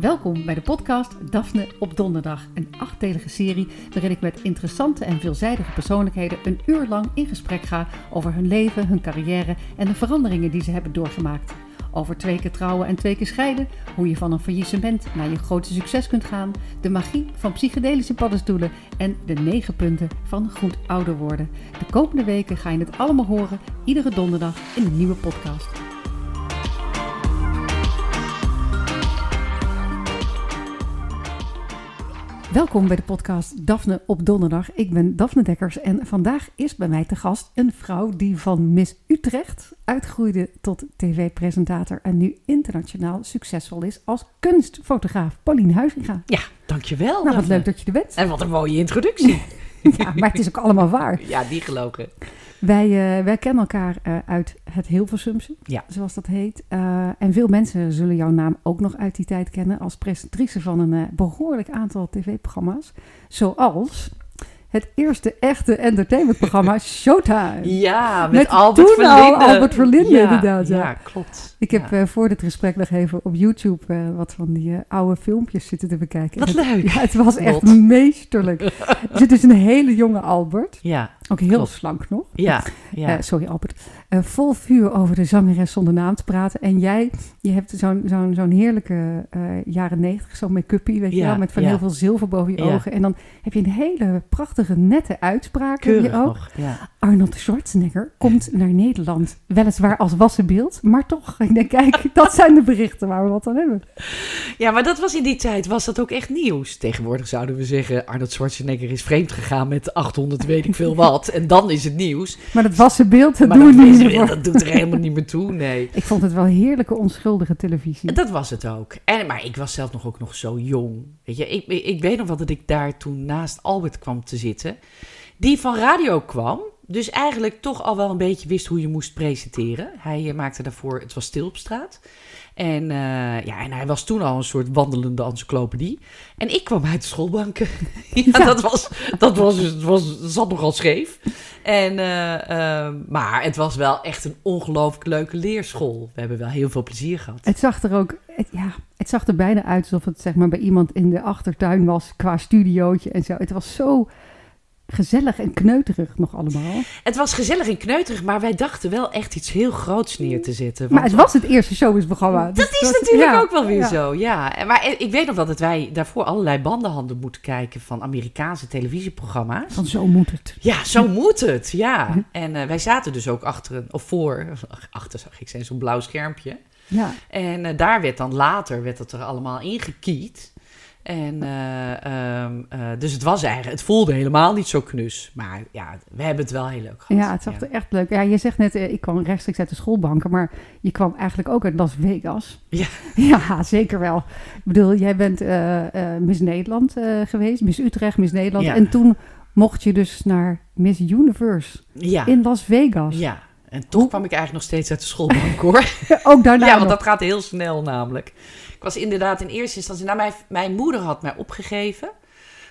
Welkom bij de podcast Daphne op Donderdag, een achtdelige serie waarin ik met interessante en veelzijdige persoonlijkheden een uur lang in gesprek ga over hun leven, hun carrière en de veranderingen die ze hebben doorgemaakt. Over twee keer trouwen en twee keer scheiden, hoe je van een faillissement naar je grote succes kunt gaan, de magie van psychedelische paddenstoelen en de negen punten van goed ouder worden. De komende weken ga je het allemaal horen, iedere donderdag in een nieuwe podcast. Welkom bij de podcast Daphne op donderdag. Ik ben Daphne Dekkers en vandaag is bij mij te gast een vrouw die van Miss Utrecht uitgroeide tot tv-presentator en nu internationaal succesvol is als kunstfotograaf. Pauline Huizinga. Ja, dankjewel. Nou, wat Daphne. leuk dat je er bent. En wat een mooie introductie. Ja, maar het is ook allemaal waar. ja, die gelogen. Wij, eh, wij kennen elkaar eh, uit het Hilversumse, Ja. zoals dat heet. Eh, en veel mensen zullen jouw naam ook nog uit die tijd kennen als presentatrice van een eh, behoorlijk aantal tv-programma's. Zoals het eerste echte entertainmentprogramma Showtime. Ja, met, Met Albert toen al Verlinde. Albert Verlinde, ja, inderdaad, ja. Ja, klopt. Ik heb Ja. eh, voor dit gesprek nog even op YouTube eh, wat van die eh, oude filmpjes zitten te bekijken. Wat Het- leuk. Ja, het was echt meesterlijk. er zit dus een hele jonge Albert, Ja, ook heel Klopt. slank nog. ja, ja. Sorry Albert. Eh, vol vuur over de zangeres zonder naam te praten. En jij, je hebt zo'n zo'n zo'n heerlijke eh, jaren negentig, zo'n make-upie, weet je wel, met van ja. heel veel zilver boven je Ja. ogen. En dan heb je een hele prachtige, nette uitspraak. heb Keurig je ook. nog. Arnold Schwarzenegger komt naar Nederland. Weliswaar als wassenbeeld, maar toch. Ik denk, kijk, dat zijn de berichten waar we wat aan hebben. ja, maar dat was in die tijd, was dat ook echt nieuws. Tegenwoordig zouden we zeggen, Arnold Schwarzenegger is vreemd gegaan met 800 weet ik veel wat. En dan is het nieuws. Maar dat wassenbeeld, dat maar doen we niet voor. dat doet er helemaal niet meer toe, nee. Ik vond het wel heerlijke, onschuldige televisie. Dat was het ook. En, maar ik was zelf nog ook nog zo jong. Weet je, ik, ik weet nog wel dat ik daar toen naast Albert kwam te zitten. Die van radio kwam. Dus eigenlijk toch al wel een beetje wist hoe je moest presenteren. Hij eh, maakte daarvoor, het was stil op straat. En, eh, ja, en hij was toen al een soort wandelende encyclopedie. En ik kwam uit de schoolbanken. ja, Ja. Dat, was, dat was, het was, zat nogal scheef. En, eh, eh, maar het was wel echt een ongelooflijk leuke leerschool. We hebben wel heel veel plezier gehad. Het zag er ook, het, ja, het zag er bijna uit alsof het zeg maar bij iemand in de achtertuin was qua studiootje en zo. Het was zo gezellig en kneuterig nog allemaal. Het was gezellig en kneuterig, maar wij dachten wel echt iets heel groots neer te zetten. Maar het was het eerste showbizprogramma. dat Dus is natuurlijk ja, ook wel weer ja. zo, ja. Maar ik weet nog wel dat wij daarvoor allerlei banden hadden moeten kijken van Amerikaanse televisieprogramma's. Van zo moet het. Ja, zo moet het, ja. En eh, wij zaten dus ook achter, een, of voor, achter zag ik zijn zo'n blauw schermpje. Ja. En eh, daar werd dan later, werd het er allemaal ingekiet. En eh, ehm, eh, dus het was eigenlijk, het voelde helemaal niet zo knus. Maar ja, we hebben het wel heel leuk gehad. ja, het zag er echt leuk. Ja, je zegt net, eh, ik kwam rechtstreeks uit de schoolbanken, maar je kwam eigenlijk ook uit Las Vegas. Ja. Ja, zeker wel. Ik bedoel, jij bent Miss Nederland geweest, Miss Utrecht, Miss Nederland. Ja. En toen mocht je dus naar Miss Universe Ja, in Las Vegas. ja. En toch kwam ik eigenlijk nog steeds uit de schoolbank hoor. Ook daarna Ja, want nog. dat gaat heel snel namelijk. Ik was inderdaad in eerste instantie... Nou, mijn, mijn moeder had mij opgegeven.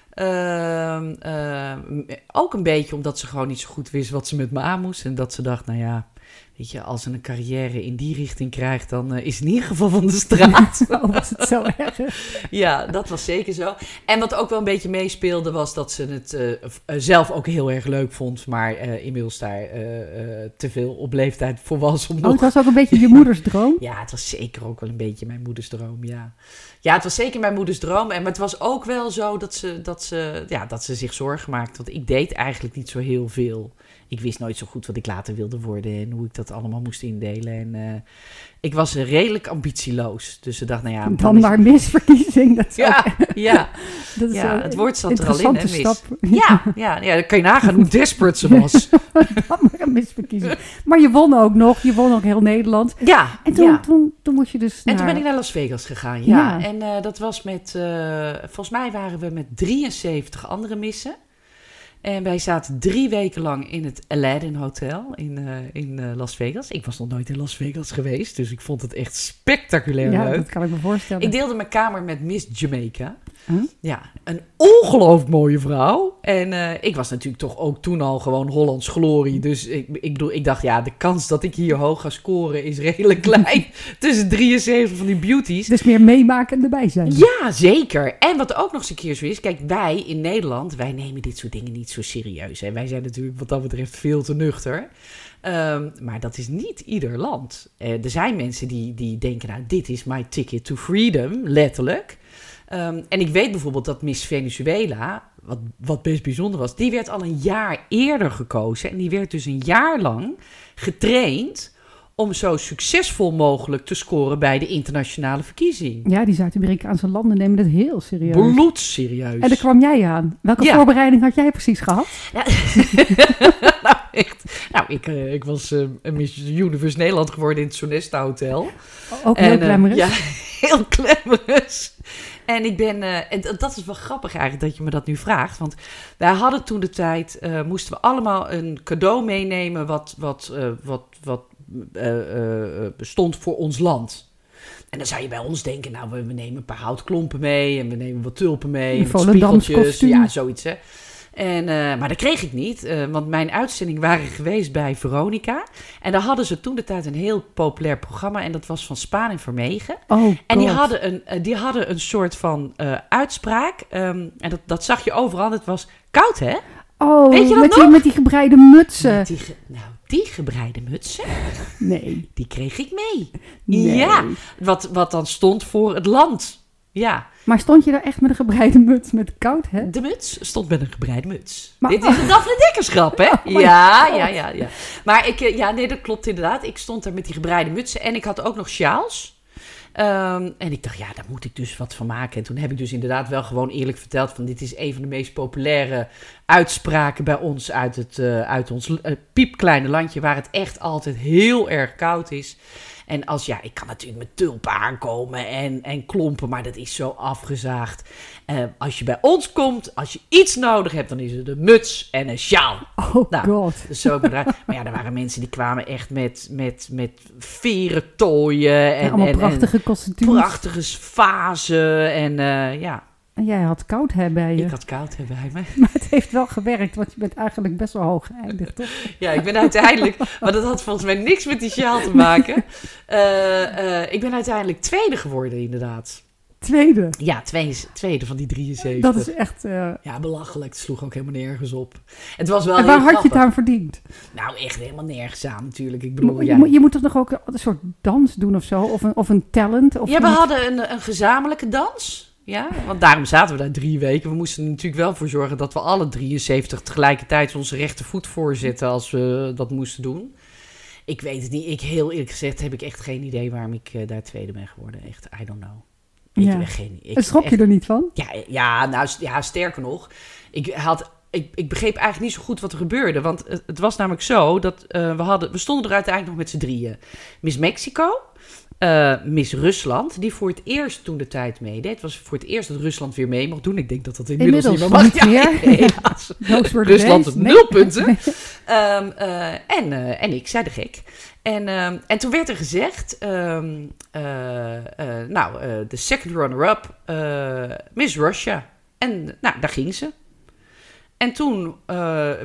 Ehm, ehm, ook een beetje omdat ze gewoon niet zo goed wist wat ze met me aan moest. En dat ze dacht, nou ja, weet je, als ze een carrière in die richting krijgt... dan eh, is het in ieder geval van de straat. Oh, was het zo erg? ja, dat was zeker zo. En wat ook wel een beetje meespeelde was dat ze het eh, eh, zelf ook heel erg leuk vond... maar inmiddels daar te veel op leeftijd voor was om Oh, nog het was ook een beetje je moeders droom. ja, het was zeker ook wel een beetje mijn moeders droom, ja. Ja, het was zeker mijn moeders droom. En, maar het was ook wel zo dat ze, dat, ze, ja, dat ze zich zorgen maakte. Want ik deed eigenlijk niet zo heel veel. Ik wist nooit zo goed wat ik later wilde worden en hoe ik dat allemaal moest indelen. En eh, ik was redelijk ambitieloos. Dus ze dacht, nou ja... Dan is- maar misverkiezing. Dat is, ook- Ja, ja, dat is ja, het woord zat er al in, hè, mis. stap. Ja, ja, ja, dan kan je nagaan hoe desperate ze was. Dan maar een misverkiezing. Maar je won ook nog. Je won ook heel Nederland. Ja, En toen, ja. toen, toen moest je dus En naar... toen ben ik naar Las Vegas gegaan, ja. Ja. En eh, dat was met, eh, volgens mij waren we met 73 andere missen. En wij zaten drie weken lang in het Aladdin Hotel in, eh, in eh, Las Vegas. Ik was nog nooit in Las Vegas geweest, dus ik vond het echt spectaculair ja, leuk. dat kan ik me voorstellen. Ik deelde mijn kamer met Miss Jamaica. Huh? Ja, een ongelooflijk mooie vrouw. En eh, ik was natuurlijk toch ook toen al gewoon Hollands glorie. Dus ik, ik, bedoel, ik dacht, ja, de kans dat ik hier hoog ga scoren is redelijk klein. Tussen 73 van die beauties. Dus meer meemaken en erbij zijn. Ja, zeker. En wat ook nog eens een keer zo is, kijk, wij in Nederland, wij nemen dit soort dingen niet zo serieus. En wij zijn natuurlijk wat dat betreft veel te nuchter. Ehm, maar dat is niet ieder land. Eh, er zijn mensen die, die denken, nou, dit is my ticket to freedom, letterlijk. Ehm, en ik weet bijvoorbeeld dat Miss Venezuela, wat, wat best bijzonder was, die werd al een jaar eerder gekozen. En die werd dus een jaar lang getraind om zo succesvol mogelijk te scoren bij de internationale verkiezing. Ja, die Zuid-Amerikaanse landen nemen dat heel serieus. Bloedserieus. En daar kwam jij aan. Welke Ja. voorbereiding had jij precies gehad? Ja. nou, echt. Nou, ik, eh, ik was eh, Miss Universe Nederland geworden in het Sonesta Hotel. Ook heel En, eh, ja, heel glamorous. En ik ben, eh, en dat- is wel grappig eigenlijk dat je me dat nu vraagt. Want wij hadden toen de tijd, eh, moesten we allemaal een cadeau meenemen wat, wat, eh, wat, wat stond voor ons land. En dan zou je bij ons denken, nou, we, we nemen een paar houtklompen mee en we nemen wat tulpen mee. Een en wat spiegeltjes. kostuum. Ja, zoiets hè. En, eh, maar dat kreeg ik niet, eh, want mijn uitzendingen waren geweest bij Veronica. En daar hadden ze toen de tijd een heel populair programma en dat was van Spaan en Vermegen. Oh, En die hadden, een, eh, die hadden een soort van uitspraak. ehm, en dat, dat zag je overal. Het was koud, hè? Oh, Weet je dat met, die, nog? met die gebreide mutsen. Met die ge- nou, die gebreide mutsen, Nee. die kreeg ik mee. nee. Ja, wat, wat dan stond voor het land. Ja, Maar stond je daar echt met een gebreide muts met koud, hè? de muts stond met een gebreide muts. Maar- Dit is een Daphne Dekkers grap, hè? Oh ja, God. ja, ja, ja. Maar ik, eh, ja, nee, dat klopt inderdaad. Ik stond daar met die gebreide mutsen en ik had ook nog sjaals. Ehm, en ik dacht, ja, daar moet ik dus wat van maken. En toen heb ik dus inderdaad wel gewoon eerlijk verteld... van dit is een van de meest populaire uitspraken bij ons... uit, het, eh, uit ons eh, piepkleine landje... waar het echt altijd heel erg koud is. En als, ja, ik kan natuurlijk met tulpen aankomen en, en klompen... maar dat is zo afgezaagd. Eh, als je bij ons komt, als je iets nodig hebt... dan is het een muts en een sjaal. Oh, Nou, god. Dus zo. Maar ja, er waren mensen die kwamen echt met, met, met veren tooien. En, Ja, allemaal en, prachtige kostuums. prachtige vazen. En eh, ja, En jij had koud hè, bij je. ik had koud hebben bij me. Maar het heeft wel gewerkt, want je bent eigenlijk best wel hoog geëindigd, toch? Ja, ik ben uiteindelijk... maar dat had volgens mij niks met die sjaal te maken. Eh, eh, ik ben uiteindelijk tweede geworden, inderdaad. Tweede. Ja, tweede, tweede van die 73. Dat is echt... eh, Ja, belachelijk. Het sloeg ook helemaal nergens op. Het was wel En waar had je het aan verdiend? Nou, echt helemaal nergens aan natuurlijk. Ik Je, bedoel, moet- ja, je, moet, je moet toch nog ook een soort dans doen of zo? Of een, of een talent? Of Ja, we hadden een, een gezamenlijke dans. Ja, want daarom zaten we daar drie weken. We moesten er natuurlijk wel voor zorgen dat we alle 73 tegelijkertijd onze rechtervoet voorzetten als we dat moesten doen. Ik weet het niet. Ik heel eerlijk gezegd heb ik echt geen idee waarom ik eh, daar tweede ben geworden. Echt, I don't know. Ik Ja. heb geen ik, En schrok je echt- er niet van? ja, ja, nou, ja, sterker nog. Ik, had, ik, ik begreep eigenlijk niet zo goed wat er gebeurde. Want het, het was namelijk zo dat eh, we, hadden, we stonden er uiteindelijk nog met z'n drieën. Miss Mexico, eh, Miss Rusland, die voor het eerst toen de tijd meedeed. Het was voor het eerst dat Rusland weer mee mocht doen. Ik denk dat dat inmiddels, Inmiddels niet meer mag. niet meer. Rusland Nee. nul punten. Ehm, eh, en, eh, en ik, zei de gek. En, ehm, en toen werd er gezegd, ehm, eh, eh, nou, de second runner-up, Miss Russia. En nou, daar ging ze. En toen eh,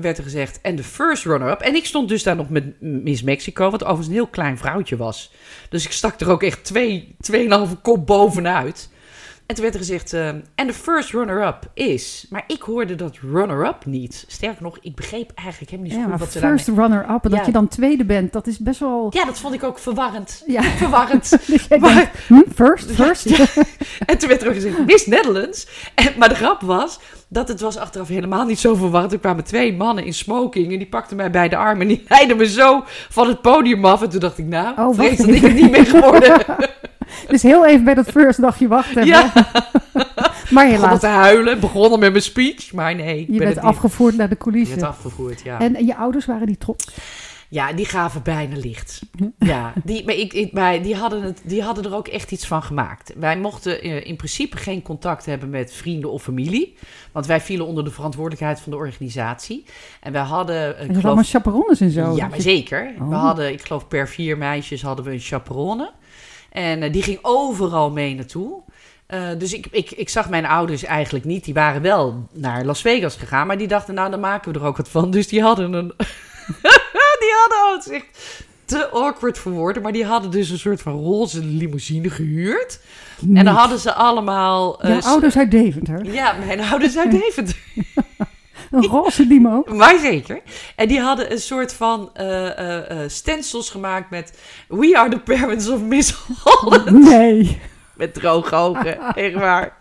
werd er gezegd, en de first runner-up. En ik stond dus daar nog met Miss Mexico, wat overigens een heel klein vrouwtje was. Dus ik stak er ook echt twee, tweeënhalve kop bovenuit. En toen werd er gezegd, eh, en de first runner-up is... Maar ik hoorde dat runner-up niet. Sterker nog, ik begreep eigenlijk helemaal niet zo Ja, goed wat ze daarmee... first runner-up. En Ja. dat je dan tweede bent, dat is best wel... Ja, dat vond ik ook verwarrend. Ja. Verwarrend. Dus jij Maar- denkt, hm, first, first. En toen werd er ook gezegd, Miss Netherlands. En, maar de grap was dat het was achteraf helemaal niet zo verwarrend. Er kwamen twee mannen in smoking en die pakten mij bij de arm en die leidden me zo van het podium af. En toen dacht ik, nou, Oh, vrees dat ik het niet ben geworden. Dus heel even bij dat first dacht je wacht even. Ja. Maar Ik begon helaas, te huilen, begonnen met mijn speech. Maar nee, ik je ben bent niet. afgevoerd naar de Je werd coulissen. afgevoerd, ja. En je ouders waren die trots? Ja, die gaven bijna licht. Ja, die, maar ik, ik, maar die, hadden het, die hadden er ook echt iets van gemaakt. Wij mochten eh, in principe geen contact hebben met vrienden of familie. Want wij vielen onder de verantwoordelijkheid van de organisatie. En wij hadden... ik geloof- allemaal chaperones en zo. ja, maar zeker. We Oh. hadden, ik geloof per vier meisjes hadden we een chaperone. En eh, die ging overal mee naartoe. Eh, dus ik, ik, ik zag mijn ouders eigenlijk niet. Die waren wel naar Las Vegas gegaan. Maar die dachten, nou, dan maken we er ook wat van. Dus die hadden een... die hadden, het echt te awkward voor woorden. Maar die hadden dus een soort van roze limousine gehuurd. En dan hadden ze allemaal... Jouw s- ouders uit Deventer. Ja, mijn ouders uit Deventer. Een roze limo. Maar zeker. En die hadden een soort van eh, stencils gemaakt met... We are the parents of Miss Holland. Nee. Met droge ogen, echt waar.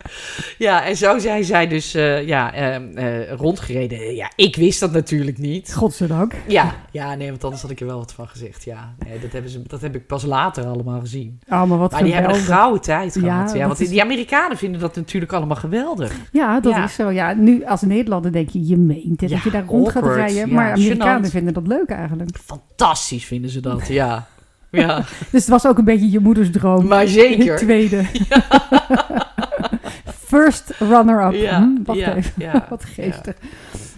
Ja, en zo zijn zij dus eh, ja, eh, eh, rondgereden. Ja, ik wist dat natuurlijk niet. Godzijdank. Ja, ja, nee, want anders had ik er wel wat van gezegd. Ja, nee, dat, hebben ze, dat heb ik pas later allemaal gezien. Oh, maar wat Maar die hebben een gouden tijd Ja, gehad. Ja, want is- die Amerikanen vinden dat natuurlijk allemaal geweldig. Ja, dat Ja. is zo. Ja, nu als Nederlander denk je, je meent het Ja, dat je daar rond gaat rijden. Ja, maar Amerikanen vinden dat leuk eigenlijk. Fantastisch vinden ze dat, ja. Ja, Dus het was ook een beetje je moeders droom. maar zeker. tweede. First runner-up. Ja, Hm, wacht ja, even. ja, Wat geestig.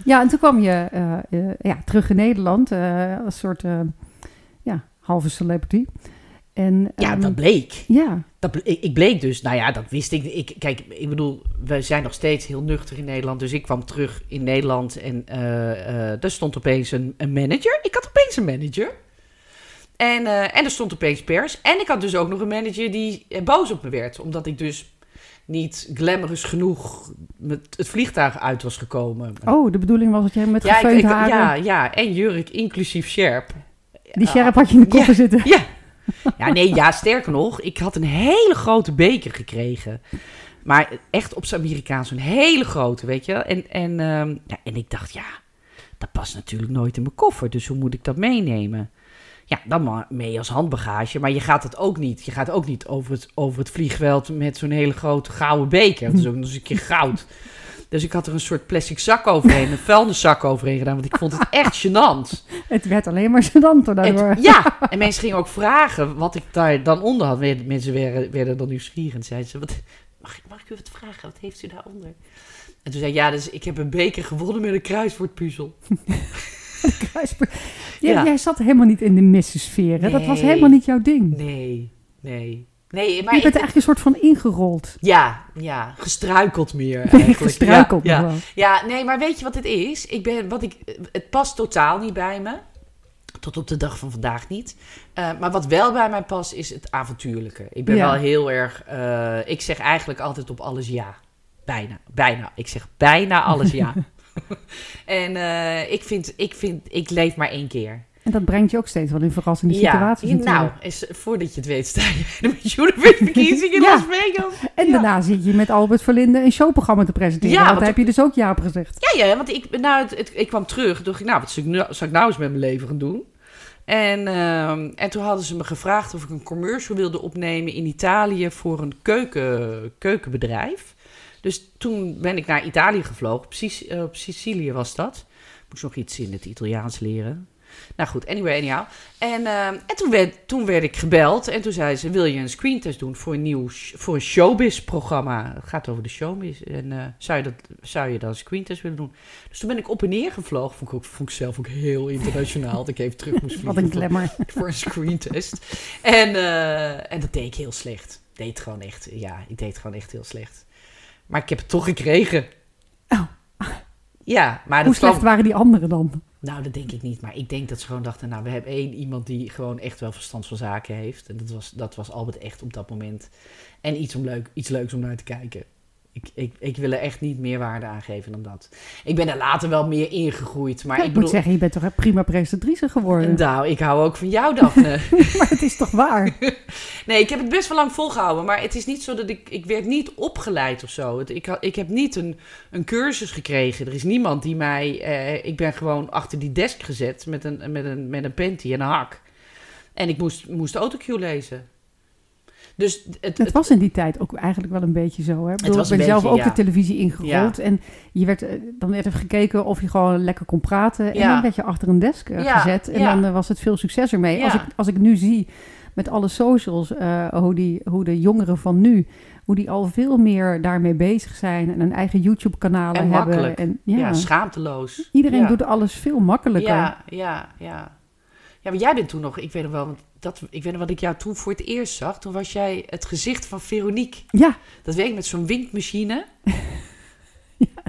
Ja. en toen kwam je eh, eh, ja, terug in Nederland. eh, als soort ja, halve celebrity. En, Ja, ehm, dat bleek. Ja, Dat, ble- ik, ik bleek dus, nou ja, dat wist ik. ik. Kijk, ik bedoel, we zijn nog steeds heel nuchter in Nederland. Dus ik kwam terug in Nederland en er stond opeens een, een manager. Ik had opeens een manager. En, eh, en er stond opeens pers. En ik had dus ook nog een manager die eh, boos op me werd. Omdat ik dus niet glamorous genoeg met het vliegtuig uit was gekomen. Oh, de bedoeling was dat jij met ja, ik, gefeund ik- haren... ja, ja, en jurk, inclusief sjerp. Die sjerp had je in de koffer zitten. Ja. ja, nee, ja, sterker nog, ik had een hele grote beker gekregen. Maar echt op zijn Amerikaans, een hele grote, weet je. En, en, ehm, ja, en ik dacht, ja, dat past natuurlijk nooit in mijn koffer. Dus hoe moet ik dat meenemen? Ja, dan maar mee als handbagage. Maar je gaat het ook niet. Je gaat ook niet over het, over het vliegveld met zo'n hele grote gouden beker. Dat is ook nog eens een keer goud. Dus ik had er een soort plastic zak overheen, een vuilniszak overheen gedaan. Want ik vond het echt gênant. Het werd alleen maar gênant Het- daardoor. ja, en mensen gingen ook vragen wat ik daar dan onder had. Mensen werden, werden dan nieuwsgierig en zeiden ze... Wat, mag, ik- mag ik u wat vragen? Wat heeft u daaronder? En toen zei ik, ja, dus ik heb een beker gewonnen met een kruiswoordpuzzel. Jij, Ja. jij zat helemaal niet in de missensfeer. Dat was helemaal niet jouw ding. Nee, nee. Nee, maar je ik, bent eigenlijk een soort van ingerold. ja, ja, gestruikeld meer eigenlijk. gestruikeld ja, ja. ja, nee, maar weet je wat het is? Ik ben, wat ik, het past totaal niet bij me. Tot op de dag van vandaag niet. Eh, maar wat wel bij mij past, is het avontuurlijke. Ik ben Ja. wel heel erg... eh, ik zeg eigenlijk altijd op alles ja. Bijna, bijna. Ik zeg bijna alles ja. en eh, ik, vind, ik vind, ik leef maar één keer. En dat brengt je ook steeds wel in verrassende situaties nou, is, voordat je het weet sta je met Universe verkiezingen in Ja. Las Vegas. En ja. daarna zit je met Albert Verlinde een showprogramma te presenteren. Ja, want heb je dus ook ja op gezegd. Ja, ja, want ik, nou, het, het- ik kwam terug. Dacht ik, nou, wat zou ik nou, zou ik nou eens met mijn leven gaan doen? En, ehm, en toen hadden ze me gevraagd of ik een commercial wilde opnemen in Italië voor een keuken, keukenbedrijf. Dus toen ben ik naar Italië gevlogen. Op, Sic- eh, op Sicilië was dat. Moest nog iets in het Italiaans leren. Nou goed, anyway, anyhow. En, ehm, en toen, werd, toen werd ik gebeld en toen zei ze, wil je een screentest doen voor een nieuw voor een showbiz-programma? Het gaat over de showbiz. En eh, zou, je dat, zou je dan een screentest willen doen? Dus toen ben ik op en neer gevlogen. Vond ik, ook, vond ik zelf ook heel internationaal. dat ik even terug moest vliegen Wat een glamour. voor een screentest. En, eh, en dat deed ik heel slecht. Deed gewoon echt, ja, ik deed gewoon echt heel slecht. Maar ik heb het toch gekregen. Oh. Ja, maar Hoe dat kwam, slecht waren die anderen dan? nou, dat denk ik niet. Maar ik denk dat ze gewoon dachten, nou, we hebben één iemand die gewoon echt wel verstand van zaken heeft. En dat was, dat was Albert echt op dat moment. En iets, om leuk, iets leuks om naar te kijken. Ik, ik, ik wil er echt niet meer waarde aan geven dan dat. Ik ben er later wel meer ingegroeid. Maar Ja, ik ik bedoel, moet zeggen, je bent toch een prima presentatrice geworden. nou, ik hou ook van jou, Daphne. maar het is toch waar? Nee, ik heb het best wel lang volgehouden. Maar het is niet zo dat ik... Ik werd niet opgeleid of zo. Het, ik, ik heb niet een, een cursus gekregen. Er is niemand die mij... eh, ik ben gewoon achter die desk gezet met een, met een, met een panty en een hak. En ik moest, moest autocue lezen. Dus het, Het was in die tijd ook eigenlijk wel een beetje zo. Hè? Ik, bedoel, was ik ben zelf beetje, ook ja. de televisie ingerold. En je werd, eh, dan werd er gekeken of je gewoon lekker kon praten. En Ja. dan werd je achter een desk eh, gezet. En dan eh, was het veel succes ermee. Als, ik, als ik nu zie met alle socials, hoe, die, hoe de jongeren van nu... hoe die al veel meer daarmee bezig zijn... en een eigen YouTube-kanalen En hebben. makkelijk. En, ja. ja, schaamteloos. Iedereen Ja. doet alles veel makkelijker. Ja, ja, ja. Ja, maar jij bent toen nog, ik weet nog wel, want dat, ik weet nog wat ik jou toen voor het eerst zag. Toen was jij het gezicht van Veronique. Ja, Dat werkt met zo'n. Dat is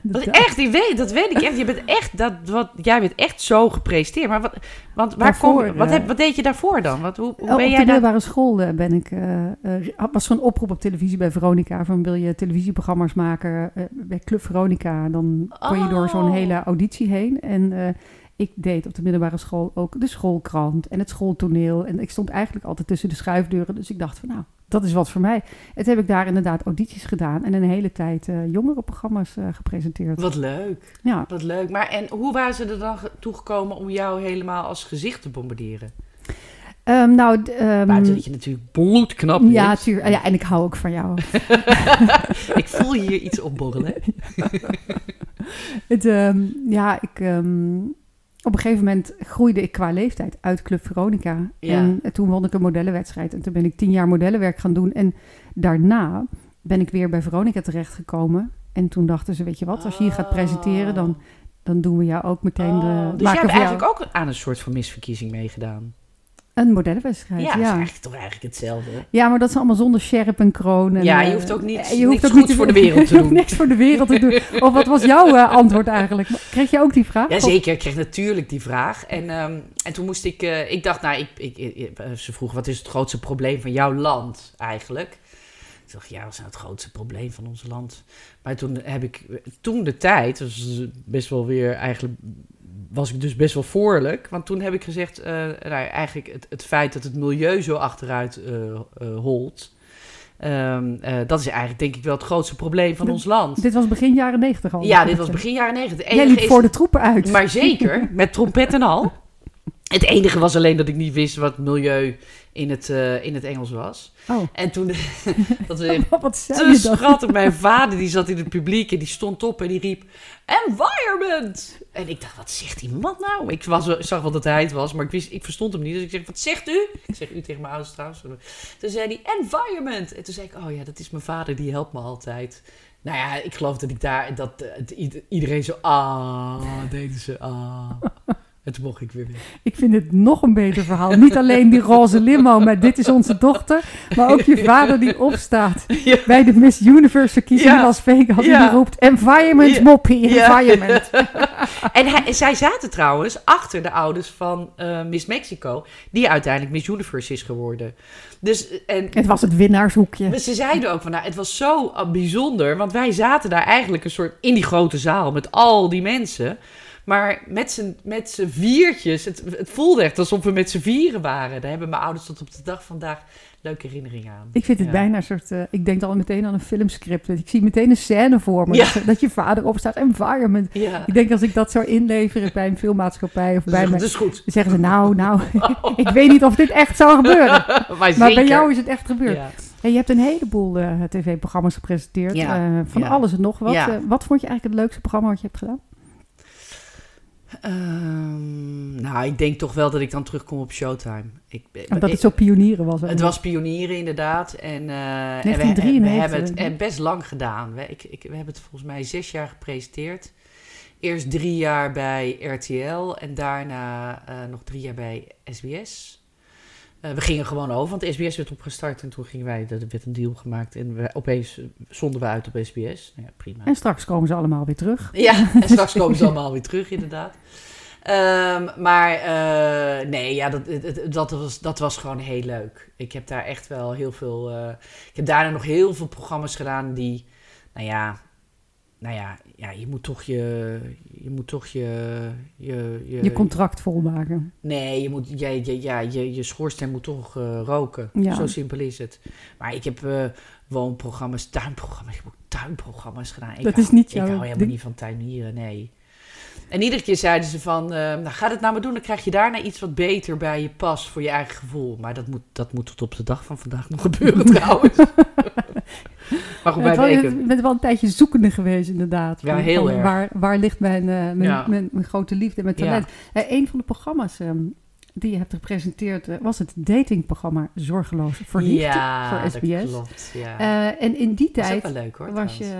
inderdaad. echt, weet, dat weet ik echt. Je bent echt, dat, wat, jij bent echt zo gepresteerd. Maar wat, want waar Daarvoor, kom, wat, eh, heb, wat deed je daarvoor dan? Wat, hoe, hoe Oh, ben op jij de middelbare school eh, ben ik, eh, was een oproep op televisie bij Veronica. Van wil je televisieprogramma's maken bij Club Veronica? Dan kon je door zo'n Oh. hele auditie heen. En ik deed op de middelbare school ook de schoolkrant en het schooltoneel. En ik stond eigenlijk altijd tussen de schuifdeuren. Dus ik dacht van nou, dat is wat voor mij. Het heb ik daar inderdaad audities gedaan. En een hele tijd eh jongerenprogramma's eh, gepresenteerd. Wat leuk, Ja. wat leuk. Maar en hoe waren ze er dan ge- toegekomen om jou helemaal als gezicht te bombarderen? Ehm, nou, ehm, Buiten dat je natuurlijk bloedknap ja, tuur, ja, en ik hou ook van jou. Ik voel hier iets opborrelen. Het, ehm, ja, ik, op een gegeven moment groeide ik qua leeftijd uit Club Veronica. Ja. En toen won ik een modellenwedstrijd. En toen ben ik tien jaar modellenwerk gaan doen. En daarna ben ik weer bij Veronica terechtgekomen. En toen dachten ze, weet je wat, als je hier gaat presenteren, dan, dan doen we jou ook meteen de... Oh, dus jij hebt eigenlijk ook aan een soort van misverkiezing meegedaan. Een modellenwedstrijd, Ja, ja. is Ja. eigenlijk toch eigenlijk hetzelfde. maar dat is allemaal zonder sjerp en kroon. En, Ja, je eh, hoeft ook niet- je niks ook voor de wereld te hoeft doen. niks voor de wereld te doen. Of wat was jouw eh, antwoord eigenlijk? Kreeg je ook die vraag? Ja, zeker. Ik kreeg natuurlijk die vraag. En, ehm, en toen moest ik... eh, ik dacht, nou, ik, ik, ik- eh, ze vroeg, wat is het grootste probleem van jouw land eigenlijk? Ik dacht, ja, wat is nou het grootste probleem van ons land? Maar toen heb ik... Toen de tijd, dus best wel weer eigenlijk... Was ik dus best wel voorlijk. Want toen heb ik gezegd, eh, nou, eigenlijk het, het feit dat het milieu zo achteruit eh eh, holt... ehm, eh, dat is eigenlijk denk ik wel het grootste probleem van ons land. Dit was begin jaren negentig al. Ja, dit was begin jaren negentig. Jij liep voor de troepen uit. maar zeker, met trompet en al. Het enige was alleen dat ik niet wist wat milieu in het, eh, in het Engels was. Oh, En toen, dat was echt wat te schattig. Mijn vader die zat in het publiek en die stond op en die riep... Environment! En ik dacht, wat zegt die man nou? Ik was, zag wel dat hij het was, maar ik, wist, ik verstond hem niet. Dus ik zeg, wat zegt u? Ik zeg u tegen mijn ouders trouwens. Toen zei hij, environment! En toen zei ik, oh ja, dat is mijn vader, die helpt me altijd. Nou ja, ik geloof dat ik daar, dat eh, het ieder- iedereen zo, ah, deden ze, ah. En toen mocht ik weer weg. Ik vind het nog een beter verhaal. Niet alleen die roze limo, maar dit is onze dochter. Maar ook je vader die opstaat Ja. bij de Miss Universe verkiezingen Ja. in Las Vegas. En Ja. die roept, environment Ja. moppie, Ja. environment. En hij, zij zaten trouwens achter de ouders van eh, Miss Mexico, die uiteindelijk Miss Universe is geworden. Dus, en Het was het winnaarshoekje. ze zeiden ook van, nou, het was zo uh, bijzonder, want wij zaten daar eigenlijk een soort in die grote zaal met al die mensen. Maar met z'n, met z'n viertjes, het, het voelde echt alsof we met z'n vieren waren. Daar hebben mijn ouders tot op de dag vandaag leuke herinneringen aan. Ik vind het Ja. bijna een soort... eh, ik denk al meteen aan een filmscript. Ik zie meteen een scène voor me. Ja. Dat, dat je vader opstaat, environment. Ja, Ik denk als ik dat zou inleveren bij een filmmaatschappij of bij dat mij... is goed. Dan zeggen ze, nou, nou, ik weet niet of dit echt zou gebeuren. maar, bij jou is het echt gebeurd. Ja. En je hebt een heleboel eh, tv-programma's gepresenteerd. Ja. eh, van Ja. alles en nog wat. Ja. Wat vond je eigenlijk het leukste programma wat je hebt gedaan? Ehm, nou, ik denk toch wel dat ik dan terugkom op Showtime. Ik, Omdat het zo pionieren was. het was pionieren inderdaad. En, eh, en we, 1993, we hebben het en best lang gedaan. We, ik, ik, we hebben het volgens mij zes jaar gepresenteerd. Eerst drie jaar bij RTL en daarna eh, nog drie jaar bij SBS. Eh, we gingen gewoon over, want SBS werd opgestart en toen gingen wij, er werd een deal gemaakt en we, opeens eh, zonden we uit op SBS. Nou ja, prima. En straks komen ze allemaal weer terug. Ja, en straks komen ze allemaal weer terug, inderdaad. Ehm, maar eh, nee, ja, dat, dat, was, dat was gewoon heel leuk. Ik heb daar echt wel heel veel. ik heb daarna nog heel veel programma's gedaan die. Nou ja, nou ja, ja je moet toch je. Je moet toch je. Je, je, Je contract volmaken. Nee, je, moet, je, je, ja, je, je schoorsteen moet toch eh, roken. Ja. Zo simpel is het. Maar ik heb eh, woonprogramma's, tuinprogramma's. Ik heb ook tuinprogramma's gedaan. Ik Dat hou- is niet Ik jouw hou helemaal ding. niet van tuinieren, nee. En iedere keer zeiden ze van, eh, nou ga het nou maar doen, dan krijg je daarna iets wat beter bij je past voor je eigen gevoel. Maar dat moet, dat moet tot op de dag van vandaag nog gebeuren trouwens. maar goed, Ja, het. Je bent wel een tijdje zoekende geweest, inderdaad. Ja, Van- heel van erg. Waar, waar ligt mijn, eh, mijn, Ja. mijn, mijn grote liefde, mijn Ja. talent? Eh, een van de programma's ehm, die je hebt gepresenteerd eh, was het datingprogramma Zorgeloos Verliefd ja, voor dat SBS. klopt. Ja. En in die tijd wel leuk hoor. was je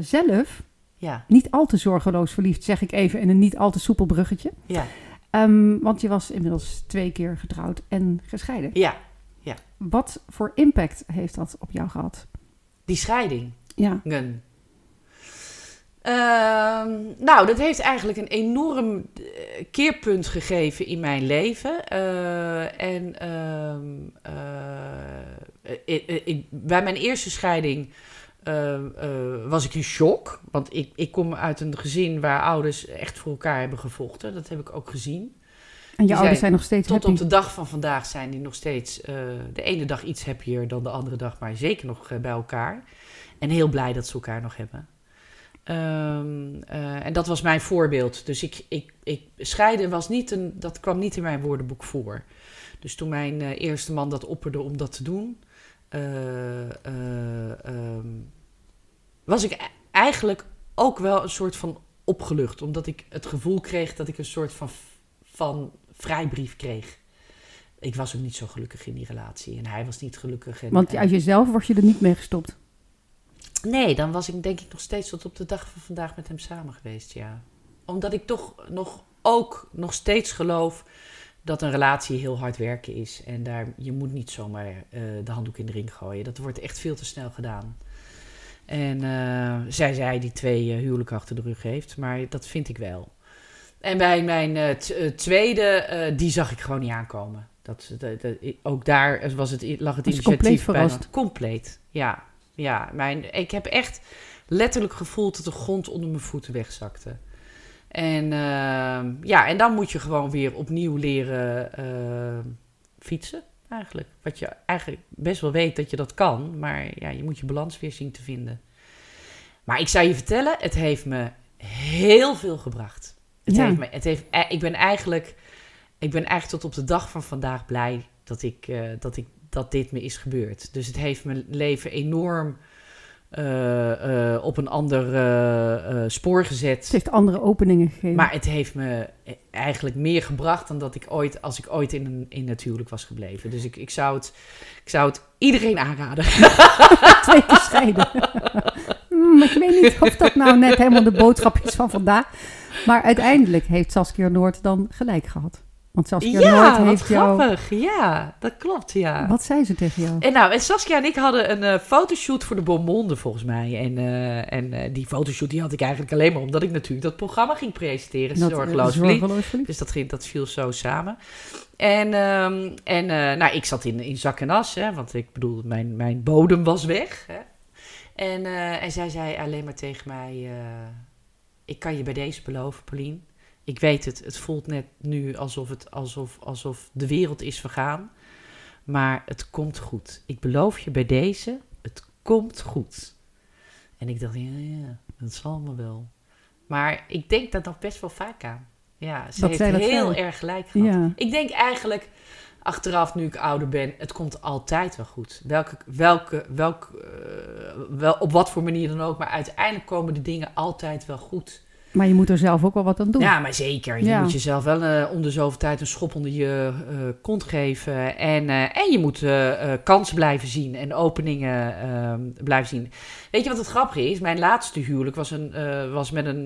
zelf Ja, niet al te zorgeloos verliefd, zeg ik even in een niet al te soepel bruggetje. ja, Ehm, want je was inmiddels twee keer getrouwd en gescheiden. ja. Wat voor impact heeft dat op jou gehad? Die scheiding. Ja. Ehm, nou, dat heeft eigenlijk een enorm eh, keerpunt gegeven in mijn leven. Eh, en ehm, eh, ik- bij mijn eerste scheiding eh, eh, was ik in shock. Want ik, ik kom uit een gezin waar ouders echt voor elkaar hebben gevochten. Dat heb ik ook gezien. En je ouders zijn nog steeds Tot happy. op de dag van vandaag zijn die nog steeds eh, de ene dag iets happier dan de andere dag, maar zeker nog eh, bij elkaar. En heel blij dat ze elkaar nog hebben. Ehm, eh, en dat was mijn voorbeeld. Dus ik, ik, ik, scheiden was niet een, dat kwam niet in mijn woordenboek voor. Dus toen mijn eerste man dat opperde om dat te doen, eh, eh, ehm, was ik eigenlijk ook wel een soort van opgelucht. Omdat ik het gevoel kreeg dat ik een soort van, van vrijbrief kreeg. Ik was ook niet zo gelukkig in die relatie en hij was niet gelukkig. En, Want uit jezelf word je er niet mee gestopt. Nee, dan was ik denk ik nog steeds tot op de dag van vandaag met hem samen geweest, ja. Omdat ik toch nog ook nog steeds geloof dat een relatie heel hard werken is. En daar, je moet niet zomaar eh, de handdoek in de ring gooien. Dat wordt echt veel te snel gedaan. En eh, zij zei die twee eh, huwelijken achter de rug heeft, maar dat vind ik wel. En bij mijn eh, eh, tweede, eh, die zag ik gewoon niet aankomen. Dat, dat, dat- ook daar was het, lag het initiatief compleet verrast? Compleet, ja. Ja, mijn, ik heb echt letterlijk gevoeld dat de grond onder mijn voeten wegzakte. En ehm, ja, en dan moet je gewoon weer opnieuw leren fietsen, eigenlijk. Wat je eigenlijk best wel weet dat je dat kan, maar ja, je moet je balans weer zien te vinden. Maar ik zou je vertellen, het heeft me heel veel gebracht. Het Ja. heeft me, het heeft, eh, ik ben eigenlijk, ik ben eigenlijk tot op de dag van vandaag blij dat ik, eh, dat ik dat dit me is gebeurd. Dus het heeft mijn leven enorm eh, op een ander spoor gezet. Het heeft andere openingen gegeven. Maar het heeft me eigenlijk meer gebracht dan dat ik ooit, als ik ooit in een in het huwelijk was gebleven. Dus ik, ik, zou het, ik zou het iedereen aanraden. Twee keer scheiden. Ik weet niet of dat nou net helemaal de boodschap is van vandaag. Maar uiteindelijk heeft Saskia Noord dan gelijk gehad. Want Saskia Noord Ja, heeft jou... grappig. Ja, dat klopt, ja. Wat zei ze tegen jou? En nou, en Saskia en ik hadden een eh, fotoshoot voor de Beaumonde volgens mij. En, eh, en eh, die fotoshoot die had ik eigenlijk alleen maar omdat ik natuurlijk dat programma ging presenteren. Dat, Zorgeloos Verliefd. zorgeloos verliefd. Dus dat, ging, dat viel zo samen. En, ehm, en nou, ik zat in, in zak en as, hè, want ik bedoel, mijn, mijn bodem was weg. Hè. En, eh, en zij zei alleen maar tegen mij: eh, Ik kan je bij deze beloven, Paulien. Ik weet het, het voelt net nu alsof, het, alsof, alsof de wereld is vergaan. Maar het komt goed. Ik beloof je bij deze, het komt goed. En ik dacht, ja, ja, dat zal me wel. Maar ik denk dat nog best wel vaak aan. Ja, ze Dat heeft dat heel erg gelijk gehad. Ja. Ik denk eigenlijk, achteraf nu ik ouder ben, het komt altijd wel goed. Welke, welke, welk, eh, wel, op wat voor manier dan ook, maar uiteindelijk komen de dingen altijd wel goed. Maar je moet er zelf ook wel wat aan doen. Ja, maar zeker. Je Ja. moet jezelf wel eh, om de zoveel tijd een schop onder je eh, kont geven. En, en je moet kansen blijven zien en openingen ehm, blijven zien. Weet je wat het grappige is? Mijn laatste huwelijk was, een, was met, een,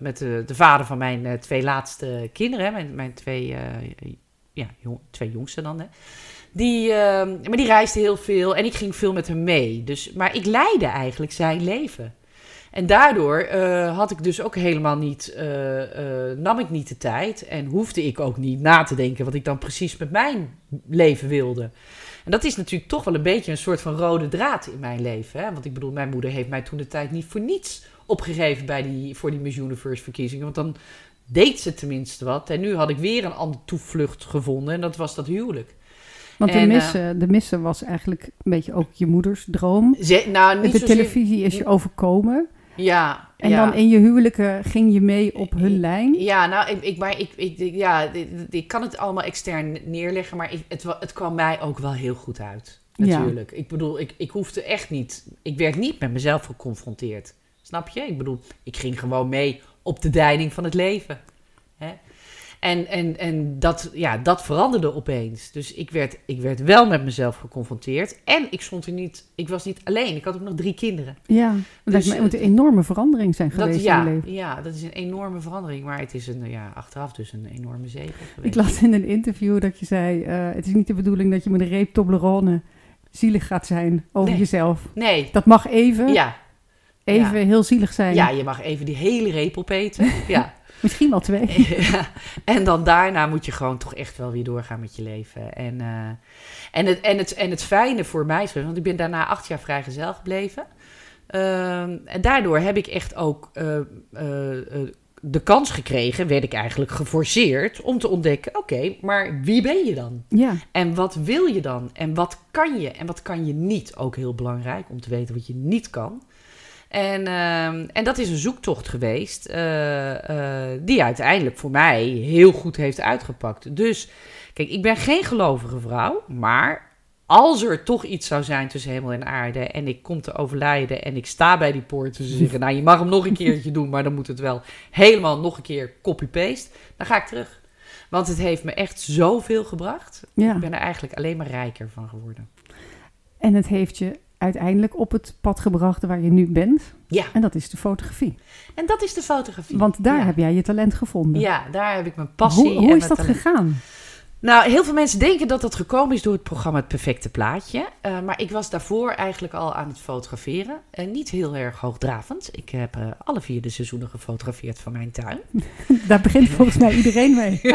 met de, de vader van mijn twee laatste kinderen. Mijn, mijn twee, ja, jong, twee jongsten dan. Hè? Die, ehm, maar die reisde heel veel en ik ging veel met hem mee. Dus, maar ik leidde eigenlijk zijn leven. En daardoor eh, had ik dus ook helemaal niet, eh, eh, nam ik niet de tijd en hoefde ik ook niet na te denken wat ik dan precies met mijn leven wilde. En dat is natuurlijk toch wel een beetje een soort van rode draad in mijn leven. Hè? Want ik bedoel, mijn moeder heeft mij toen de tijd niet voor niets opgegeven bij die, voor die Miss Universe verkiezingen. Want dan deed ze tenminste wat. En nu had ik weer een andere toevlucht gevonden en dat was dat huwelijk. Want de En, eh, missen, de missen was eigenlijk een beetje ook je moeders droom. Ze, nou, niet De zozeer- televisie is je overkomen. Ja. En ja. dan in je huwelijken ging je mee op hun lijn. Ja, nou, ik, ik, maar ik, ik, ja, ik, kan het allemaal extern neerleggen, maar ik, het, het kwam mij ook wel heel goed uit. Ja. Natuurlijk. Ik bedoel, ik, ik hoefde echt niet, ik werd niet met mezelf geconfronteerd. Snap je? Ik bedoel, ik ging gewoon mee op de deining van het leven. Hè? En, en, en dat, ja, dat veranderde opeens. Dus ik werd, ik werd wel met mezelf geconfronteerd. En ik stond er niet, ik was niet alleen. Ik had ook nog drie kinderen. Ja, dat Dus, lijkt me- moet een enorme verandering zijn geweest Dat, in je ja, leven. ja, dat is een enorme verandering. Maar het is een, ja, achteraf dus een enorme zegen geweest. Ik las in een interview dat je zei, eh, het is niet de bedoeling dat je met een reep Toblerone zielig gaat zijn over Nee. jezelf. Nee, Dat mag even, ja, even heel zielig zijn. ja, je mag even die hele reep opeten. Ja. Misschien wel twee. Ja. En dan daarna moet je gewoon toch echt wel weer doorgaan met je leven. En, eh, en, het, en, het, en het fijne voor mij is, want ik ben daarna acht jaar vrijgezel gebleven. Ehm, en daardoor heb ik echt ook eh, eh, de kans gekregen, werd ik eigenlijk geforceerd om te ontdekken: oké, maar wie ben je dan? Ja, En wat wil je dan? En wat kan je? En wat kan je niet? Ook heel belangrijk om te weten wat je niet kan. En, ehm, en dat is een zoektocht geweest, eh, eh, die uiteindelijk voor mij heel goed heeft uitgepakt. Dus, kijk, ik ben geen gelovige vrouw, maar als er toch iets zou zijn tussen hemel en aarde en ik kom te overlijden en ik sta bij die poort te zeggen, nou, je mag hem nog een keertje doen, maar dan moet het wel helemaal nog een keer copy-paste, dan ga ik terug. Want het heeft me echt zoveel gebracht. ja. Ik ben er eigenlijk alleen maar rijker van geworden. En het heeft je uiteindelijk op het pad gebracht waar je nu bent. Ja, En dat is de fotografie. en dat is de fotografie. Want daar ja. heb jij je talent gevonden. Ja, daar heb ik mijn passie hoe hoe en is dat talent. gegaan? Nou, heel veel mensen denken dat dat gekomen is door het programma Het Perfecte Plaatje. Eh, maar ik was daarvoor eigenlijk al aan het fotograferen. En niet heel erg hoogdravend. Ik heb eh, alle vier de seizoenen gefotografeerd van mijn tuin. Daar begint volgens mij iedereen mee.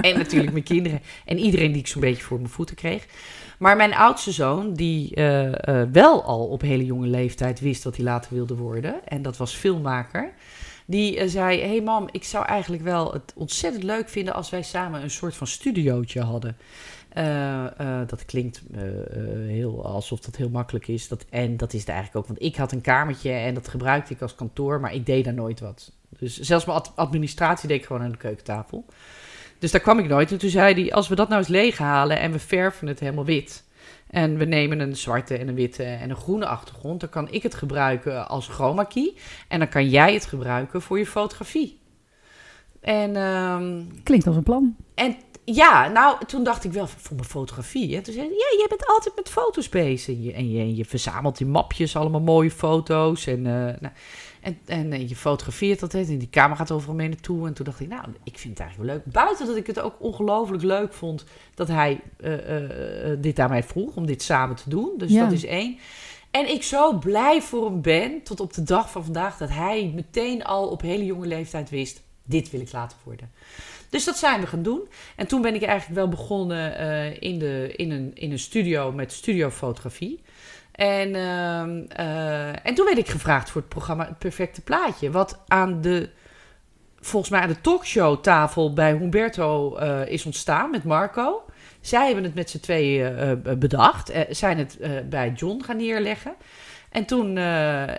En natuurlijk mijn kinderen. En iedereen die ik zo'n beetje voor mijn voeten kreeg. Maar mijn oudste zoon, die eh, eh, wel al op hele jonge leeftijd wist wat hij later wilde worden. En dat was filmmaker. Die eh, zei, hé hey mam, ik zou eigenlijk wel het ontzettend leuk vinden als wij samen een soort van studiootje hadden. Dat klinkt heel, alsof dat heel makkelijk is. Dat, en dat is het eigenlijk ook. Want ik had een kamertje en dat gebruikte ik als kantoor, maar ik deed daar nooit wat. Dus zelfs mijn ad- administratie deed ik gewoon aan de keukentafel. Dus daar kwam ik nooit. En toen zei hij, als we dat nou eens leeghalen en we verven het helemaal wit. En we nemen een zwarte en een witte en een groene achtergrond. Dan kan ik het gebruiken als chroma key. En dan kan jij het gebruiken voor je fotografie. En, ehm, Klinkt als een plan. en ja, nou, toen dacht ik wel voor mijn fotografie. Hè. Toen zei hij, ja, jij bent altijd met foto's bezig. En je, en je, en je verzamelt in mapjes allemaal mooie foto's. En, eh, nou, en, en, eh, je fotografeert dat. hè. En die camera gaat overal mee naartoe. En toen dacht ik, nou, ik vind het eigenlijk wel leuk. Buiten dat ik het ook ongelooflijk leuk vond dat hij eh, dit aan mij vroeg. Om dit samen te doen. Dus Ja. dat is één. En ik zo blij voor hem ben, tot op de dag van vandaag, dat hij meteen al op hele jonge leeftijd wist: dit wil ik laten worden. Dus dat zijn we gaan doen. En toen ben ik eigenlijk wel begonnen eh, in, de, in, een, in een studio met studiofotografie. En, ehm, eh, en toen werd ik gevraagd voor het programma Het Perfecte Plaatje. Wat aan de, volgens mij aan de talkshowtafel bij Humberto eh, is ontstaan met Marco. Zij hebben het met z'n tweeën bedacht. zijn het bij John gaan neerleggen. En toen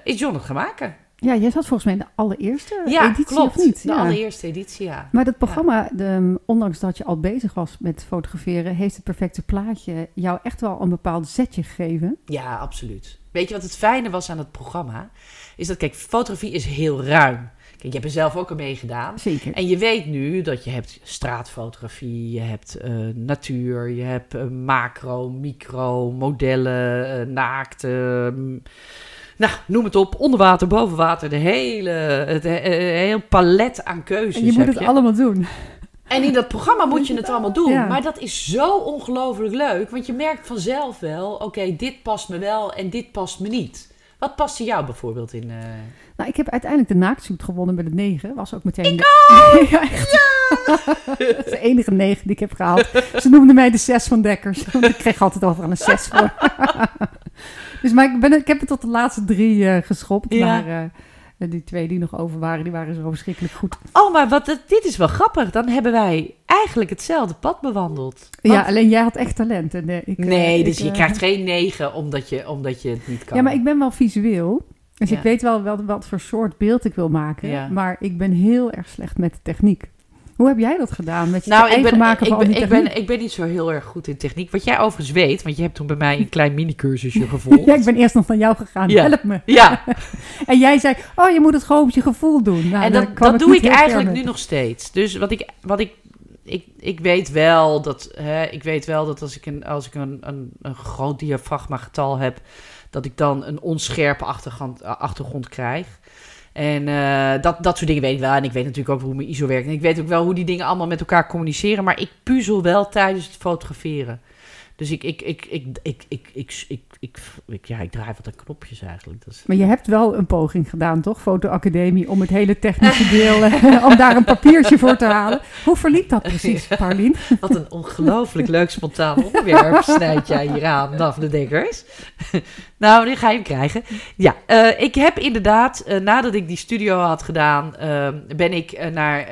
is John het gaan maken. Ja, jij zat volgens mij in de allereerste Ja, editie klopt. of niet? De Ja. allereerste editie, ja. Maar dat programma, de, ondanks dat je al bezig was met fotograferen, heeft het perfecte plaatje jou echt wel een bepaald zetje gegeven. Ja, absoluut. Weet je wat het fijne was aan het programma? Is dat, kijk, fotografie is heel ruim. Kijk, je hebt er zelf ook aan meegedaan. Zeker. En je weet nu dat je hebt straatfotografie, je hebt eh, natuur, je hebt eh, macro, micro, modellen, eh, naakt. Eh, nou, noem het op. Onder water, boven water. De hele, het eh, eh, heel palet aan keuzes. En je moet het allemaal doen. En in dat programma moet je het allemaal doen. Ja. Maar dat is zo ongelooflijk leuk. Want je merkt vanzelf wel, oké, dit past me wel en dit past me niet. Wat paste jou bijvoorbeeld in... eh, Nou, ik heb uiteindelijk de naaktzoet gewonnen met de negen. Was ook meteen de... ja, echt. Dat is de enige negen die ik heb gehaald. Ze noemden mij de zes van Dekkers. Want ik kreeg altijd overal een zes voor. Dus maar ik, ben, ik heb het tot de laatste drie eh, geschopt. Ja. Maar eh, die twee die nog over waren, die waren zo verschrikkelijk goed. Oh, maar wat, dit is wel grappig. Dan hebben wij eigenlijk hetzelfde pad bewandeld. Want- Ja, alleen jij had echt talent. En, eh, ik, eh, nee, ik, dus je eh, krijgt geen negen omdat je, omdat je het niet kan. Ja, maar ik ben wel visueel. Dus Ja. ik weet wel wat, wat voor soort beeld ik wil maken. Ja. Maar ik ben heel erg slecht met de techniek. Hoe heb jij dat gedaan? Met je Nou, ik eigen ben, maken ik, van al ben, ik, ben, ik ben niet zo heel erg goed in techniek. Wat jij overigens weet, want je hebt toen bij mij een klein mini-cursusje gevolgd. Ja, ik ben eerst nog van jou gegaan. Ja. Help me. Ja, En jij zei, oh, je moet het gewoon op je gevoel doen. Nou, en dat, dat ik doe ik eigenlijk nu nog steeds. Dus wat ik, wat ik, ik, ik weet wel dat, hè, ik weet wel dat als ik een, als ik een, een, een groot diafragmagetal heb, dat ik dan een onscherpe achtergrond, achtergrond krijg. En eh, dat, dat soort dingen weet ik wel. En ik weet natuurlijk ook hoe mijn ISO werkt. En ik weet ook wel hoe die dingen allemaal met elkaar communiceren. Maar ik puzzel wel tijdens het fotograferen. Dus ik, ik, ik, ik, ik, ik, ik, ik, ik, ik- ja, ik draai wat aan knopjes eigenlijk. Dat is, Maar je hebt wel een poging gedaan, toch? Fotoacademie, om het hele technische deel, eh, om daar een papiertje voor te halen. Hoe verliep dat precies, Paulien? Wat een ongelooflijk leuk spontaan onderwerp snijd jij hier aan, Daphne Dekkers. nou, die ga je hem krijgen. Ja, eh, ik heb inderdaad, eh, nadat ik die studio had gedaan, ben ik naar...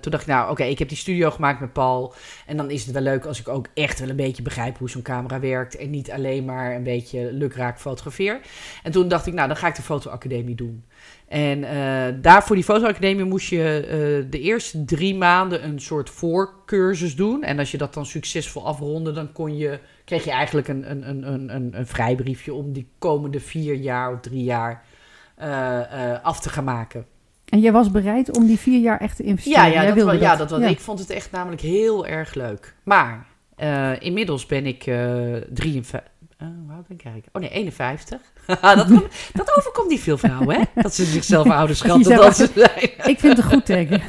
toen dacht ik, nou oké, ik heb die studio gemaakt met Paul. En dan is het wel leuk als ik ook echt wel een beetje begrijp hoe zo'n camera werkt. En niet alleen maar een beetje lukraak fotografeer. En toen dacht ik, nou dan ga ik de fotoacademie doen. En eh daar voor die fotoacademie moest je eh, de eerste drie maanden een soort voorcursus doen. En als je dat dan succesvol afronde, dan kon je, kreeg je eigenlijk een, een, een, een, een, vrijbriefje om die komende vier jaar of drie jaar eh, af te gaan maken. En jij was bereid om die vier jaar echt te investeren? Ja, ja, Jij dat, wilde wa- ja, dat was, Ja. ik vond het echt namelijk heel erg leuk. Maar inmiddels ben ik eh 53. Eh, oud ben ik eigenlijk? Oh nee, 51. dat, dat overkomt niet veel vrouwen, hè? Dat ze zichzelf ouder schatten dan ze zijn. Ik vind het een goed teken.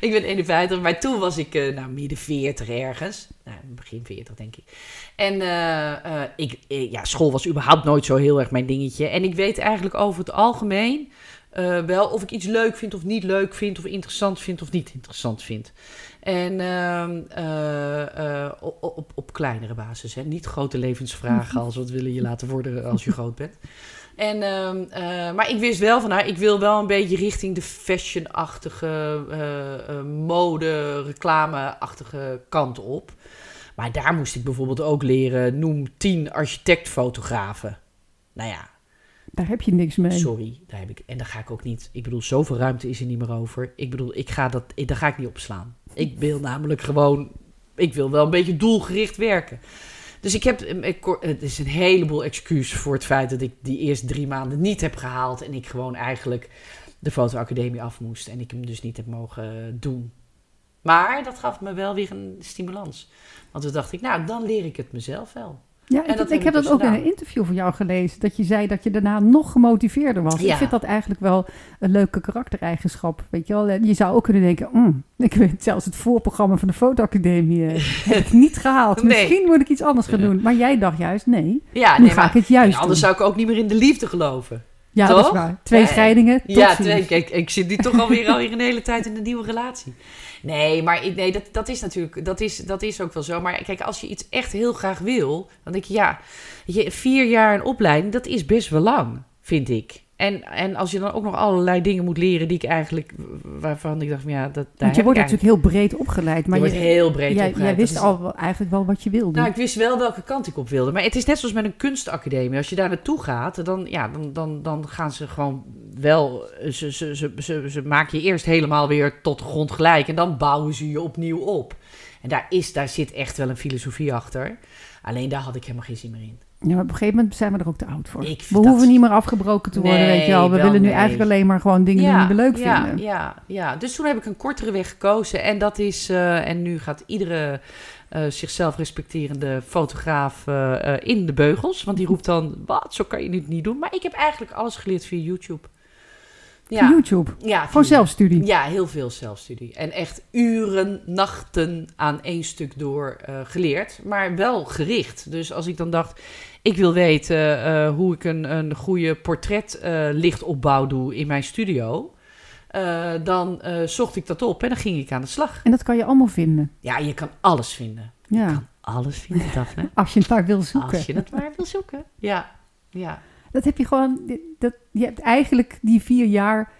ik ben 51, maar toen was ik eh, nou, midden 40 ergens. Nou, begin 40 denk ik. En eh, ik, ja, school was überhaupt nooit zo heel erg mijn dingetje. En ik weet eigenlijk over het algemeen eh, wel of ik iets leuk vind of niet leuk vind, of interessant vind of niet interessant vind. En ehm, eh, eh, op, op, kleinere basis, hè? niet grote levensvragen als wat willen je laten worden als je groot bent. En, ehm, eh, maar ik wist wel van, nou, ik wil wel een beetje richting de fashion-achtige, eh, mode, reclame-achtige kant op. Maar daar moest ik bijvoorbeeld ook leren, noem 10 architectfotografen. Nou ja, Daar heb je niks mee. sorry, daar heb ik, en daar ga ik ook niet, ik bedoel, zoveel ruimte is er niet meer over. Ik bedoel, ik ga dat, daar ga ik niet opslaan. Ik wil namelijk gewoon, ik wil wel een beetje doelgericht werken. Dus ik heb, ik, het is een heleboel excuus voor het feit dat ik die eerste drie maanden niet heb gehaald. En ik gewoon eigenlijk de fotoacademie af moest. En ik hem dus niet heb mogen doen. Maar dat gaf me wel weer een stimulans. Want toen dacht ik, nou, dan leer ik het mezelf wel. Ja, En ik, dat ik heb dat dus ook in een interview van jou gelezen. Dat je zei dat je daarna nog gemotiveerder was. Ja. Ik vind dat eigenlijk wel een leuke karaktereigenschap. Weet je wel, En je zou ook kunnen denken, mm, ik weet zelfs het voorprogramma van de fotoacademie eh, heb ik niet gehaald. Nee. Misschien moet ik iets anders gaan doen. Maar jij dacht juist, nee, Ja, nu nee, ga maar ik het juist anders doen. zou ik ook niet meer in de liefde geloven. Ja, dat is toch? waar. Twee scheidingen, Ja, twee, kijk, ik zit nu toch alweer, alweer een hele tijd in een nieuwe relatie. Nee, maar ik- nee, dat, dat is natuurlijk, dat is, dat is ook wel zo. Maar kijk, als je iets echt heel graag wil, dan denk je, ja, je, vier jaar een opleiding, dat is best wel lang, vind ik. En, en als je dan ook nog allerlei dingen moet leren die ik eigenlijk, waarvan ik dacht, van, ja, dat daar Want je wordt natuurlijk heel breed opgeleid. Maar je je, wordt heel breed jij, opgeleid. jij wist is- al eigenlijk wel wat je wilde. nou, ik wist wel welke kant ik op wilde. Maar het is net zoals met een kunstacademie. Als je daar naartoe gaat, dan, ja, dan, dan, dan gaan ze gewoon wel... Ze, ze, ze, ze, ze maken je eerst helemaal weer tot de grond gelijk. En dan bouwen ze je opnieuw op. En daar, is, daar zit echt wel een filosofie achter. Alleen daar had ik helemaal geen zin meer in. Ja, maar op een gegeven moment zijn we er ook te oud voor. Ik We hoeven niet meer afgebroken te worden, Nee, weet je wel. We wel willen nu nee. eigenlijk alleen maar gewoon dingen doen die we leuk ja, vinden. Ja, ja, dus toen heb ik een kortere weg gekozen. En dat is... eh, en nu gaat iedere eh, zichzelf respecterende fotograaf eh, in de beugels. Want die roept dan, wat, zo kan je het niet doen. Maar ik heb eigenlijk alles geleerd via YouTube. Ja, YouTube. ja via- zelfstudie. Ja, heel veel zelfstudie. En echt uren, nachten aan één stuk door eh, geleerd. Maar wel gericht. Dus als ik dan dacht, ik wil weten eh, hoe ik een, een goede portretlichtopbouw doe in mijn studio. eh, dan eh, zocht ik dat op en dan ging ik aan de slag. En dat kan je allemaal vinden. Ja, je kan alles vinden. Je Ja. kan alles vinden, Daphne. Als je het maar wil zoeken. Als je het maar wil zoeken. Ja, ja. Dat heb je gewoon... Dat, je hebt eigenlijk die vier jaar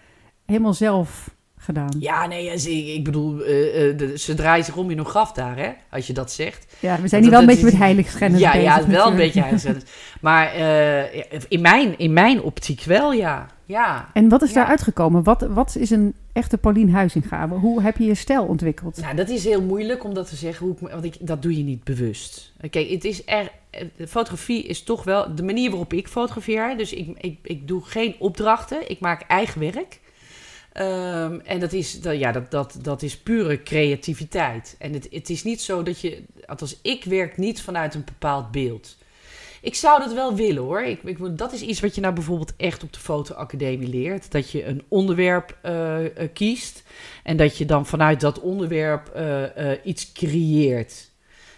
helemaal zelf gedaan. Ja, nee, ze- ik bedoel, eh, eh, de- ze draaien zich om in hun graf daar, hè? Als je dat zegt. Ja, we zijn hier wel een beetje is- met heiligschennis Ja, bezig. ja, wel een beetje heiligschennis. Maar eh, in, mijn, in mijn optiek wel, ja. Ja. En wat is Ja. daar uitgekomen? Wat, wat is een echte Paulien Huizinga? Hoe heb je je stijl ontwikkeld? Nou, dat is heel moeilijk om dat te zeggen, hoe ik, want ik, dat doe je niet bewust. Kijk, het is er, fotografie is toch wel de manier waarop ik fotografeer. Dus ik, ik, ik doe geen opdrachten, ik maak eigen werk. Ehm, en dat is, dat, ja, dat, dat, dat is pure creativiteit. En het, het is niet zo dat je, althans ik werk niet vanuit een bepaald beeld. Ik zou dat wel willen hoor. Ik, ik, dat is iets wat je nou bijvoorbeeld echt op de fotoacademie leert. Dat je een onderwerp eh, eh, kiest. En dat je dan vanuit dat onderwerp eh, iets creëert.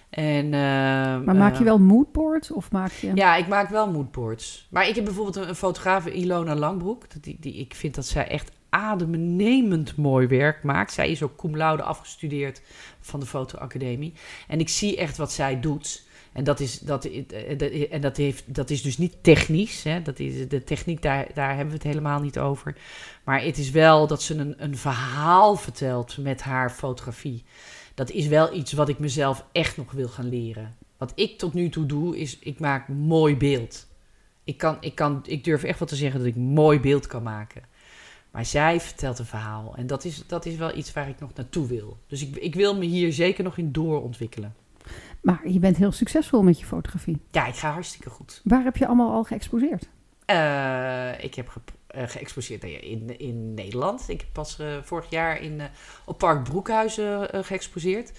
En, Maar maak je wel moodboards of maak je... ja, ik maak wel moodboards. Maar ik heb bijvoorbeeld een, een fotograaf, Ilona Langbroek. Die, die, ik vind dat zij echt adembenemend mooi werk maakt. Zij is ook cum laude afgestudeerd van de fotoacademie. En ik zie echt wat zij doet. En dat is, dat, eh, dat- en dat heeft, dat is dus niet technisch. Hè? Dat is, de techniek, daar, daar hebben we het helemaal niet over. Maar het is wel dat ze een, een verhaal vertelt met haar fotografie. Dat is wel iets wat ik mezelf echt nog wil gaan leren. Wat ik tot nu toe doe, is ik maak mooi beeld. Ik, kan, ik, kan, ik durf echt wel te zeggen dat ik mooi beeld kan maken. Maar zij vertelt een verhaal. En dat is, dat is wel iets waar ik nog naartoe wil. Dus ik, ik wil me hier zeker nog in doorontwikkelen. Maar je bent heel succesvol met je fotografie. Ja, ik ga hartstikke goed. Waar heb je allemaal al geëxposeerd? Eh, ik heb ge, eh, geëxposeerd nou in, in Nederland. Ik heb pas eh, vorig jaar in, op Park Broekhuizen geëxposeerd.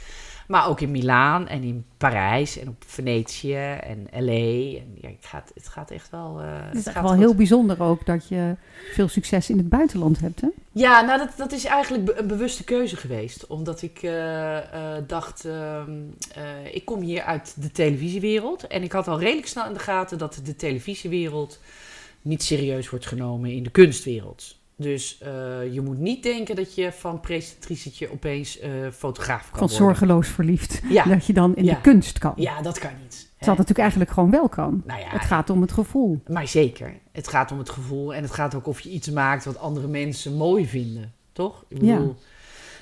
Maar ook in Milaan en in Parijs en op Venetië en L.A. En ja, het, gaat, het gaat echt wel... eh, Het is gaat wel goed. heel bijzonder ook dat je veel succes in het buitenland hebt, hè? Ja, nou dat, dat is eigenlijk be- een bewuste keuze geweest. Omdat ik eh, eh, dacht, ehm, eh, ik kom hier uit de televisiewereld. En ik had al redelijk snel in de gaten dat de televisiewereld niet serieus wordt genomen in de kunstwereld. Dus eh, je moet niet denken dat je van presentatricetje opeens eh, fotograaf kan Van worden. zorgeloos verliefd. Ja. Dat je dan in Ja. de kunst kan. Ja, dat kan niet. Hè. het natuurlijk eigenlijk gewoon wel kan. Nou ja, Het gaat om het gevoel. Maar zeker. Het gaat om het gevoel en het gaat ook of je iets maakt wat andere mensen mooi vinden. Toch? Ik Ja. bedoel,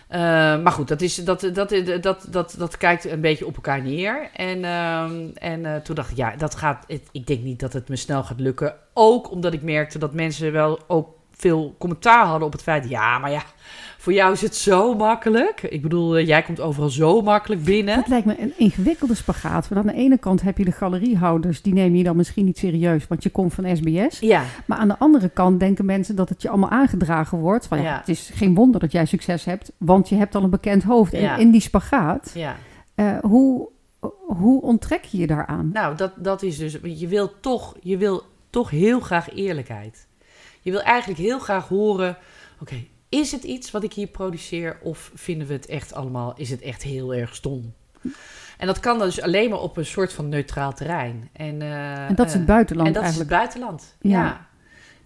eh, maar goed, dat, is, dat, dat, dat, dat, dat, dat kijkt een beetje op elkaar neer. En, ehm, en toen dacht ik, ja, dat gaat, het, ik denk niet dat het me snel gaat lukken. Ook omdat ik merkte dat mensen wel ook veel commentaar hadden op het feit... ja, maar ja, voor jou is het zo makkelijk. Ik bedoel, eh, jij komt overal zo makkelijk binnen. Dat lijkt me een ingewikkelde spagaat. Want aan de ene kant heb je de galeriehouders, die neem je dan misschien niet serieus, want je komt van SBS. Ja, Maar aan de andere kant denken mensen dat het je allemaal aangedragen wordt. Van, ja, Ja. Het is geen wonder dat jij succes hebt, want je hebt al een bekend hoofd. En Ja. in die spagaat, ja. eh, hoe, hoe onttrek je je daaraan? Nou, dat, dat is dus. Je wil, toch, je wil toch heel graag eerlijkheid. Je wil eigenlijk heel graag horen: oké, is het iets wat ik hier produceer? Of vinden we het echt allemaal, is het echt heel erg stom? En dat kan dan dus alleen maar op een soort van neutraal terrein. En, eh, En dat is het eh, buitenland en dat eigenlijk. is het buitenland. Ja. Ja.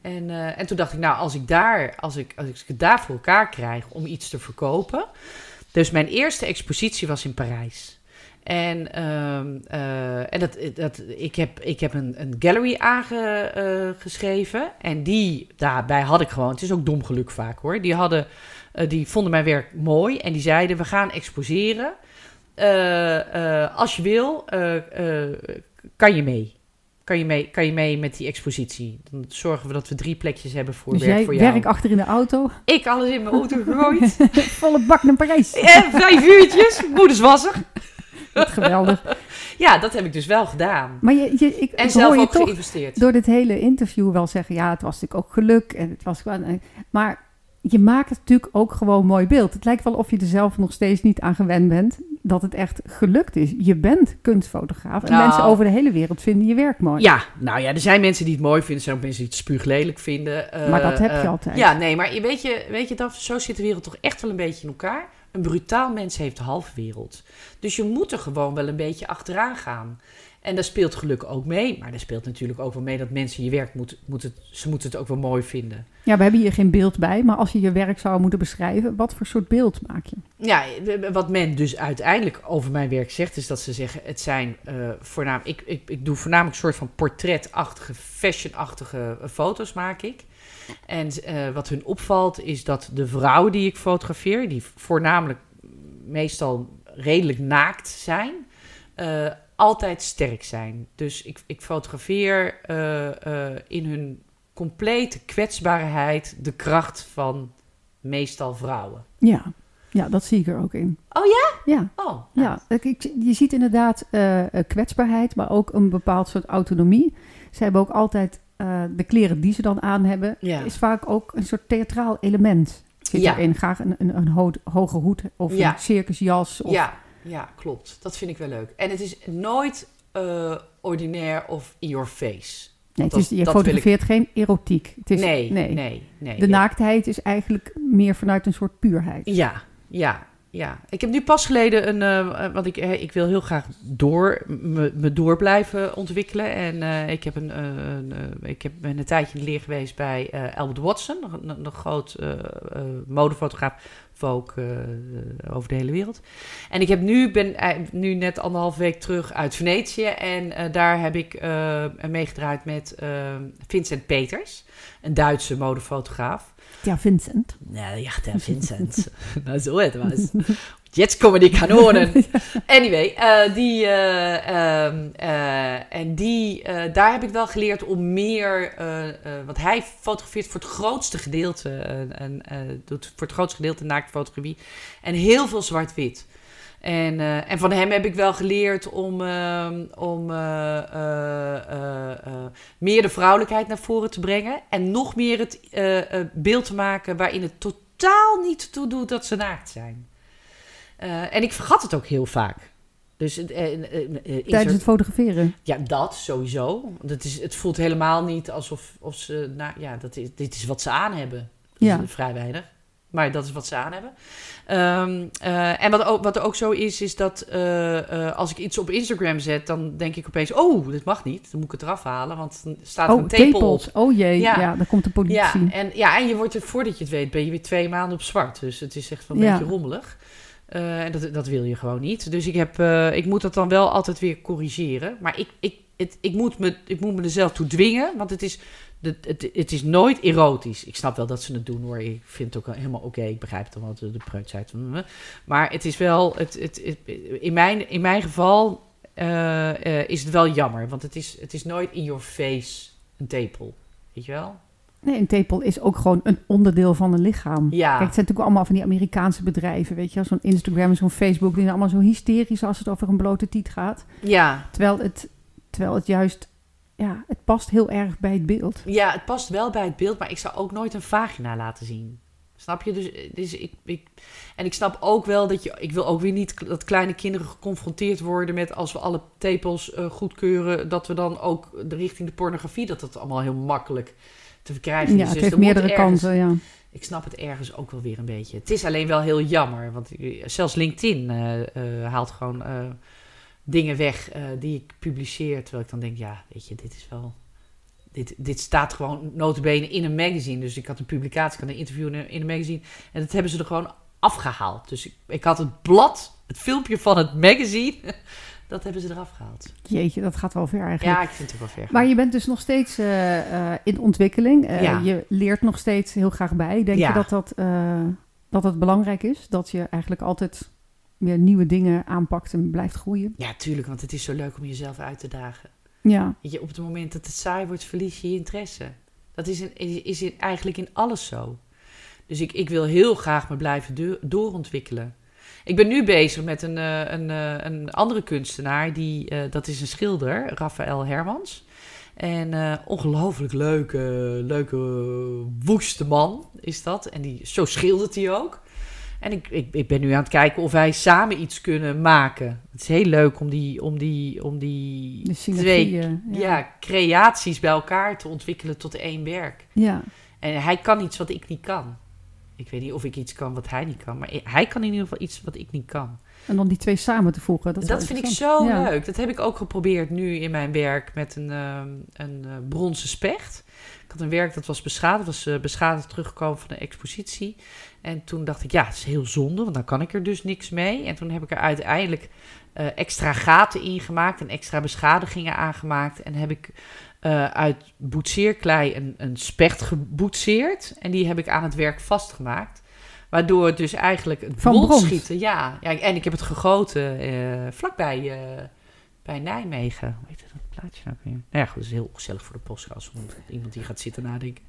En, eh, en toen dacht ik, nou, als ik daar, als ik, als ik het daar voor elkaar krijg om iets te verkopen. Dus mijn eerste expositie was in Parijs. En, ehm, eh, en dat, dat, ik heb, ik heb een, een gallery aangeschreven. en die, daarbij had ik gewoon, het is ook dom geluk vaak hoor. Die, hadden, eh, die vonden mijn werk mooi en die zeiden: We gaan exposeren. Eh, eh, als je wil, eh, eh, kan je mee. Kan je, mee, kan je mee met die expositie? Dan zorgen we dat we drie plekjes hebben voor Dus werk jij voor jou. werk achter in de auto, Ik alles in mijn auto gegooid. volle bak naar Parijs. en vijf uurtjes, moeders wassig. Wat geweldig. Ja, dat heb ik dus wel gedaan. Maar je, je, ik, En ik zelf ook geïnvesteerd. door dit hele interview wel zeggen, ja, het was natuurlijk ook geluk en het was gewoon. Maar je maakt het natuurlijk ook gewoon mooi beeld. Het lijkt wel of je er zelf nog steeds niet aan gewend bent dat het echt gelukt is. Je bent kunstfotograaf en Nou. mensen over de hele wereld vinden je werk mooi. Ja, nou ja, er zijn mensen die het mooi vinden. Er zijn ook mensen die het spuuglelijk vinden. Eh, Maar dat heb je eh, altijd. Ja, nee, maar je- weet je, weet je dat, zo zit de wereld toch echt wel een beetje in elkaar. Een brutaal mens heeft halve wereld. Dus je moet er gewoon wel een beetje achteraan gaan. En daar speelt geluk ook mee. Maar daar speelt natuurlijk ook wel mee dat mensen je werk moeten, moeten ze moeten het ook wel mooi vinden. Ja, we hebben hier geen beeld bij, maar als je je werk zou moeten beschrijven, wat voor soort beeld maak je? Ja, wat men dus uiteindelijk over mijn werk zegt, is dat ze zeggen: het zijn uh, voornamelijk. Ik, ik, ik doe voornamelijk een soort van portretachtige, fashionachtige foto's maak ik. En uh, wat hun opvalt is dat de vrouwen die ik fotografeer, die voornamelijk meestal redelijk naakt zijn, uh, altijd sterk zijn. Dus ik, ik fotografeer in hun complete kwetsbaarheid de kracht van meestal vrouwen. Ja. Ja, dat zie ik er ook in. Oh ja? Ja. Oh, ja. Je ziet inderdaad uh, kwetsbaarheid, maar ook een bepaald soort autonomie. Ze hebben ook altijd uh, de kleren die ze dan aan hebben, Ja. is vaak ook een soort theatraal element. Zit Ja. erin. Graag een, een, een ho- hoge hoed of Ja. een circusjas. Of, Ja, ja, klopt. Dat vind ik wel leuk. En het is nooit eh, ordinair of in your face. Nee, het Dat- is, je dat wil ik- fotografeert geen erotiek. Het is, nee, nee, nee. De naaktheid is eigenlijk meer vanuit een soort puurheid. Ja, ja, ja. Ik heb nu pas geleden een, eh, want ik, eh, ik wil heel graag door, me, door blijven ontwikkelen. En eh, ik, heb een, eh, eh, ik heb, ben een tijdje in leer geweest bij eh, Albert Watson, een, een, groot eh, eh, modefotograaf, eh, over de hele wereld. En ik heb nu, ben eh, nu net anderhalf week terug uit Venetië en eh, daar heb ik eh, meegedraaid met eh, Vincent Peters, een Duitse modefotograaf. Ja, Vincent. Ja, ja, der Vincent. nou, zo het was. Jetzt komen die kanonen. Anyway, eh, die, eh, ehm, eh, en die, daar heb ik wel geleerd om meer, want hij fotografeert voor het grootste gedeelte, en, doet voor het grootste gedeelte naaktfotografie en heel veel zwart-wit. En, eh, en van hem heb ik wel geleerd om, ehm, om eh, eh, meer de vrouwelijkheid naar voren te brengen. En nog meer het beeld te maken waarin het totaal niet toe doet dat ze naakt zijn. En ik vergat het ook heel vaak. Dus eh, eh, eh, eh, Tijdens het fotograferen. ja, dat sowieso. Het, is, het voelt helemaal niet alsof of ze. Nou ja, dat is, dit is wat ze aan hebben. Dat Ja. is vrij weinig. Maar dat is wat ze aan hebben. Ehm, eh, en wat, ook, wat er ook zo is, is dat eh, eh, als ik iets op Instagram zet, dan denk ik opeens: oh, dit mag niet. Dan moet ik het eraf halen, want dan staat er Oh, een tepel op. Oh jee, ja. Ja. dan komt de politie. Ja en, ja, en je wordt er voordat je het weet, ben je weer twee maanden op zwart. Dus het is echt wel een Ja. beetje rommelig. En dat, dat wil je gewoon niet. Dus ik, heb, ik moet dat dan wel altijd weer corrigeren. Maar ik, ik, het, ik, moet, me, ik moet me er zelf toe dwingen, want het is, het, het, het is nooit erotisch. Ik snap wel dat ze het doen hoor. Ik vind het ook helemaal oké. Ik begrijp dan wel de, de preutsheid. Maar het is wel, het, het, het- in, mijn, in mijn geval eh, eh, is het wel jammer. Want het is, het is nooit in your face een tepel. Weet je wel? Nee, een tepel is ook gewoon een onderdeel van een lichaam. Ja. Kijk, het zijn natuurlijk allemaal van die Amerikaanse bedrijven, weet je. Zo'n Instagram en zo'n Facebook, die zijn allemaal zo hysterisch als het over een blote tiet gaat. Ja, Terwijl het, terwijl het juist, ja, het past heel erg bij het beeld. Ja, het past wel bij het beeld, maar ik zou ook nooit een vagina laten zien. Snap je? Dus, dus ik, ik, en ik snap ook wel dat je. Ik wil ook weer niet dat kleine kinderen geconfronteerd worden met als we alle tepels eh, goedkeuren, dat we dan ook de richting de pornografie, dat dat allemaal heel makkelijk te verkrijgen is. Ja, het Dus heeft er meerdere ergens- kanten, ja. Ik snap het ergens ook wel weer een beetje. Het is alleen wel heel jammer, want ik- zelfs LinkedIn eh, eh, haalt gewoon eh, dingen weg eh, die ik publiceer, terwijl ik dan denk, ja, weet je, dit is wel dit, dit staat gewoon notabene in een magazine. Dus ik had een publicatie, ik had een interview in een, in een magazine. En dat hebben ze er gewoon afgehaald. Dus ik, ik had het blad, het filmpje van het magazine, dat hebben ze eraf gehaald. Jeetje, dat gaat wel ver eigenlijk. Ja, ik vind het wel ver. Maar je bent dus nog steeds eh, eh, in ontwikkeling. Ja. Je leert nog steeds heel graag bij. Denk Ja. je dat dat, dat het belangrijk is? Dat je eigenlijk altijd weer nieuwe dingen aanpakt en blijft groeien? Ja, tuurlijk, want het is zo leuk om jezelf uit te dagen. Ja, Weet je, op het moment dat het saai wordt, verlies je je interesse. Dat is, in, is, in, eigenlijk in alles zo. Dus ik, ik wil heel graag me blijven do- doorontwikkelen. Ik ben nu bezig met een, eh, een, eh, een andere kunstenaar, die, eh, dat is een schilder, Raphaël Hermans. En ongelooflijk leuke, leuke, woeste man is dat. En die, zo schildert hij ook. En ik, ik, ik ben nu aan het kijken of wij samen iets kunnen maken. Het is heel leuk om die, om die, om die twee ja. creaties bij elkaar te ontwikkelen tot één werk. ja. En hij kan iets wat ik niet kan. Ik weet niet of ik iets kan wat hij niet kan. Maar hij kan in ieder geval iets wat ik niet kan. En dan die twee samen te voegen. Dat, Dat, vind ik zo leuk. Dat heb ik ook geprobeerd nu in mijn werk met een, ehm, een eh, bronzen specht. Ik had een werk dat was beschadigd. was eh, beschadigd teruggekomen van een expositie. En toen dacht ik, ja, het is heel zonde, want dan kan ik er dus niks mee. En toen heb ik er uiteindelijk eh, extra gaten in gemaakt en extra beschadigingen aangemaakt. En heb ik uit boetseerklei een, een specht geboetseerd. En die heb ik aan het werk vastgemaakt. Waardoor het dus eigenlijk het Van schieten, ja, ja. En ik heb het gegoten uh, vlakbij bij Nijmegen. Hoe heet nou? Nou ja, goed, dat is heel gezellig voor de podcast. Iemand die gaat zitten nadenken.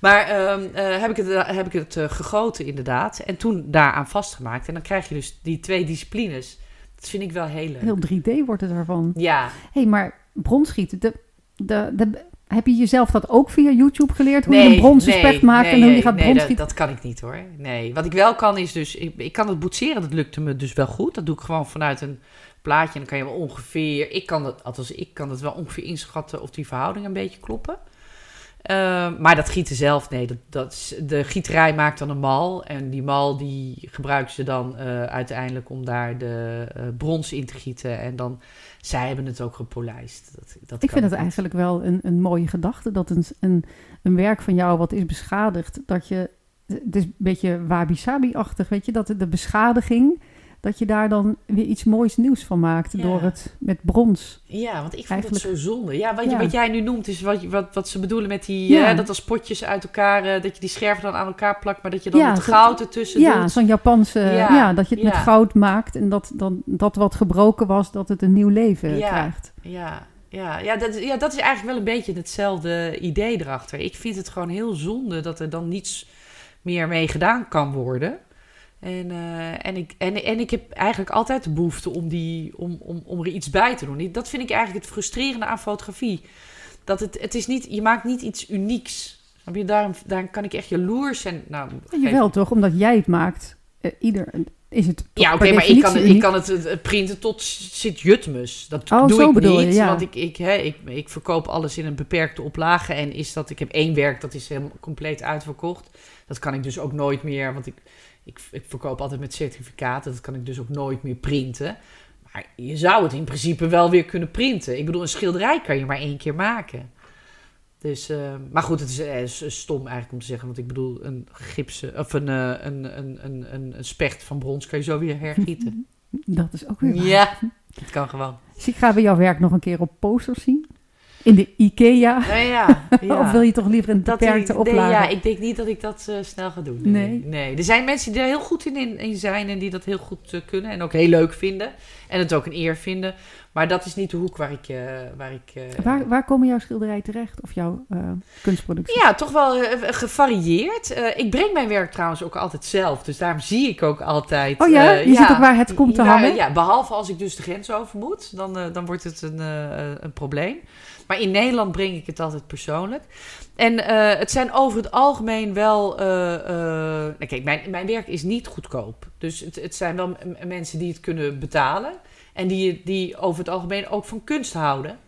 Maar um, uh, heb ik het, heb ik het gegoten inderdaad. En toen daaraan vastgemaakt. En dan krijg je dus die twee disciplines. Dat vind ik wel heel leuk. Heel 3D wordt het ervan. Ja. Hé, hey, maar bronschieten, de, de, de, heb je jezelf dat ook via YouTube geleerd? Hoe je een bronzen specht maakt en hoe je gaat nee, dat, dat, kan ik niet hoor. Nee, wat ik wel kan is dus... Ik, ik, kan het boetseren, dat lukte me dus wel goed. Dat doe ik gewoon vanuit een plaatje. En dan kan je wel ongeveer... Ik kan dat, althans ik kan het wel ongeveer inschatten of die verhoudingen een beetje kloppen. Uh, maar dat gieten zelf, nee. Dat, dat, de gieterij maakt dan een mal. En die mal die gebruiken ze dan uh, uiteindelijk om daar de uh, brons in te gieten. En dan zij hebben het ook gepolijst. Dat, dat ik vind het eigenlijk wel een, een mooie gedachte. Dat een, een, een werk van jou wat is beschadigd, dat je... Het is een beetje wabi-sabi-achtig, weet je? Dat de beschadiging, dat je daar dan weer iets moois nieuws van maakt ja. door het met brons. Ja, want ik vond het zo zonde. Ja, wat, ja. wat jij nu noemt is wat, wat, wat ze bedoelen met die... Ja. Hè, dat als potjes uit elkaar, uh, dat je die scherven dan aan elkaar plakt... maar dat je dan het goud ertussen Ja, doet. zo'n Japanse... Ja. dat je het met goud maakt en dat, dan, dat wat gebroken was... dat het een nieuw leven krijgt. Ja, ja, ja, dat, ja, dat is eigenlijk wel een beetje hetzelfde idee erachter. Ik vind het gewoon heel zonde dat er dan niets meer mee gedaan kan worden... En, uh, en, ik, en, en ik heb eigenlijk altijd de behoefte om, die, om, om, om er iets bij te doen. Dat vind ik eigenlijk het frustrerende aan fotografie. Dat het, het is niet, je maakt niet iets unieks. Je, daarom, daarom kan ik echt jaloers zijn. Nou, ja, wel toch, omdat jij het maakt. Uh, ieder is het. Ja, oké, okay, maar ik kan, het, ik kan het, het printen tot Sint-Jutmus. Dat oh, doe ik niet, je, ja. want ik, ik, hè, ik, ik verkoop alles in een beperkte oplage. En is dat, ik heb één werk dat is helemaal compleet uitverkocht. Dat kan ik dus ook nooit meer, want ik ik, ik verkoop altijd met certificaten. Dat kan ik dus ook nooit meer printen. Maar je zou het in principe wel weer kunnen printen. Ik bedoel, een schilderij kan je maar één keer maken. Dus, uh, maar goed, het is, uh, is, stom eigenlijk om te zeggen. Want ik bedoel, een gipsen of een, uh, een, een, een, een, een specht van brons kan je zo weer hergieten. Dat is ook weer waar. Ja, dat kan gewoon. Dus ik ga bij jouw werk nog een keer op posters zien. In de IKEA? Ja, ja, ja. of wil je toch liever een beperkte dat, oplage? Nee, ja, ik denk niet dat ik dat uh, snel ga doen. Nee. nee. nee. Er zijn mensen die er heel goed in, in zijn en die dat heel goed uh, kunnen. En ook heel leuk vinden. En het ook een eer vinden. Maar dat is niet de hoek waar ik... Uh, waar, ik waar, waar komen jouw schilderijen terecht? Of jouw kunstproductie? Ja, toch wel gevarieerd. ik breng mijn werk trouwens ook altijd zelf. Dus daarom zie ik ook altijd... Oh ja? je ziet ook waar het komt te hangen? Ja, behalve als ik dus de grens over moet. Dan, dan wordt het een, een probleem. Maar in Nederland breng ik het altijd persoonlijk. En uh, het zijn over het algemeen wel. Uh, nou kijk, mijn, mijn werk is niet goedkoop. Dus het, het zijn wel mensen die het kunnen betalen. En die, die over het algemeen ook van kunst houden.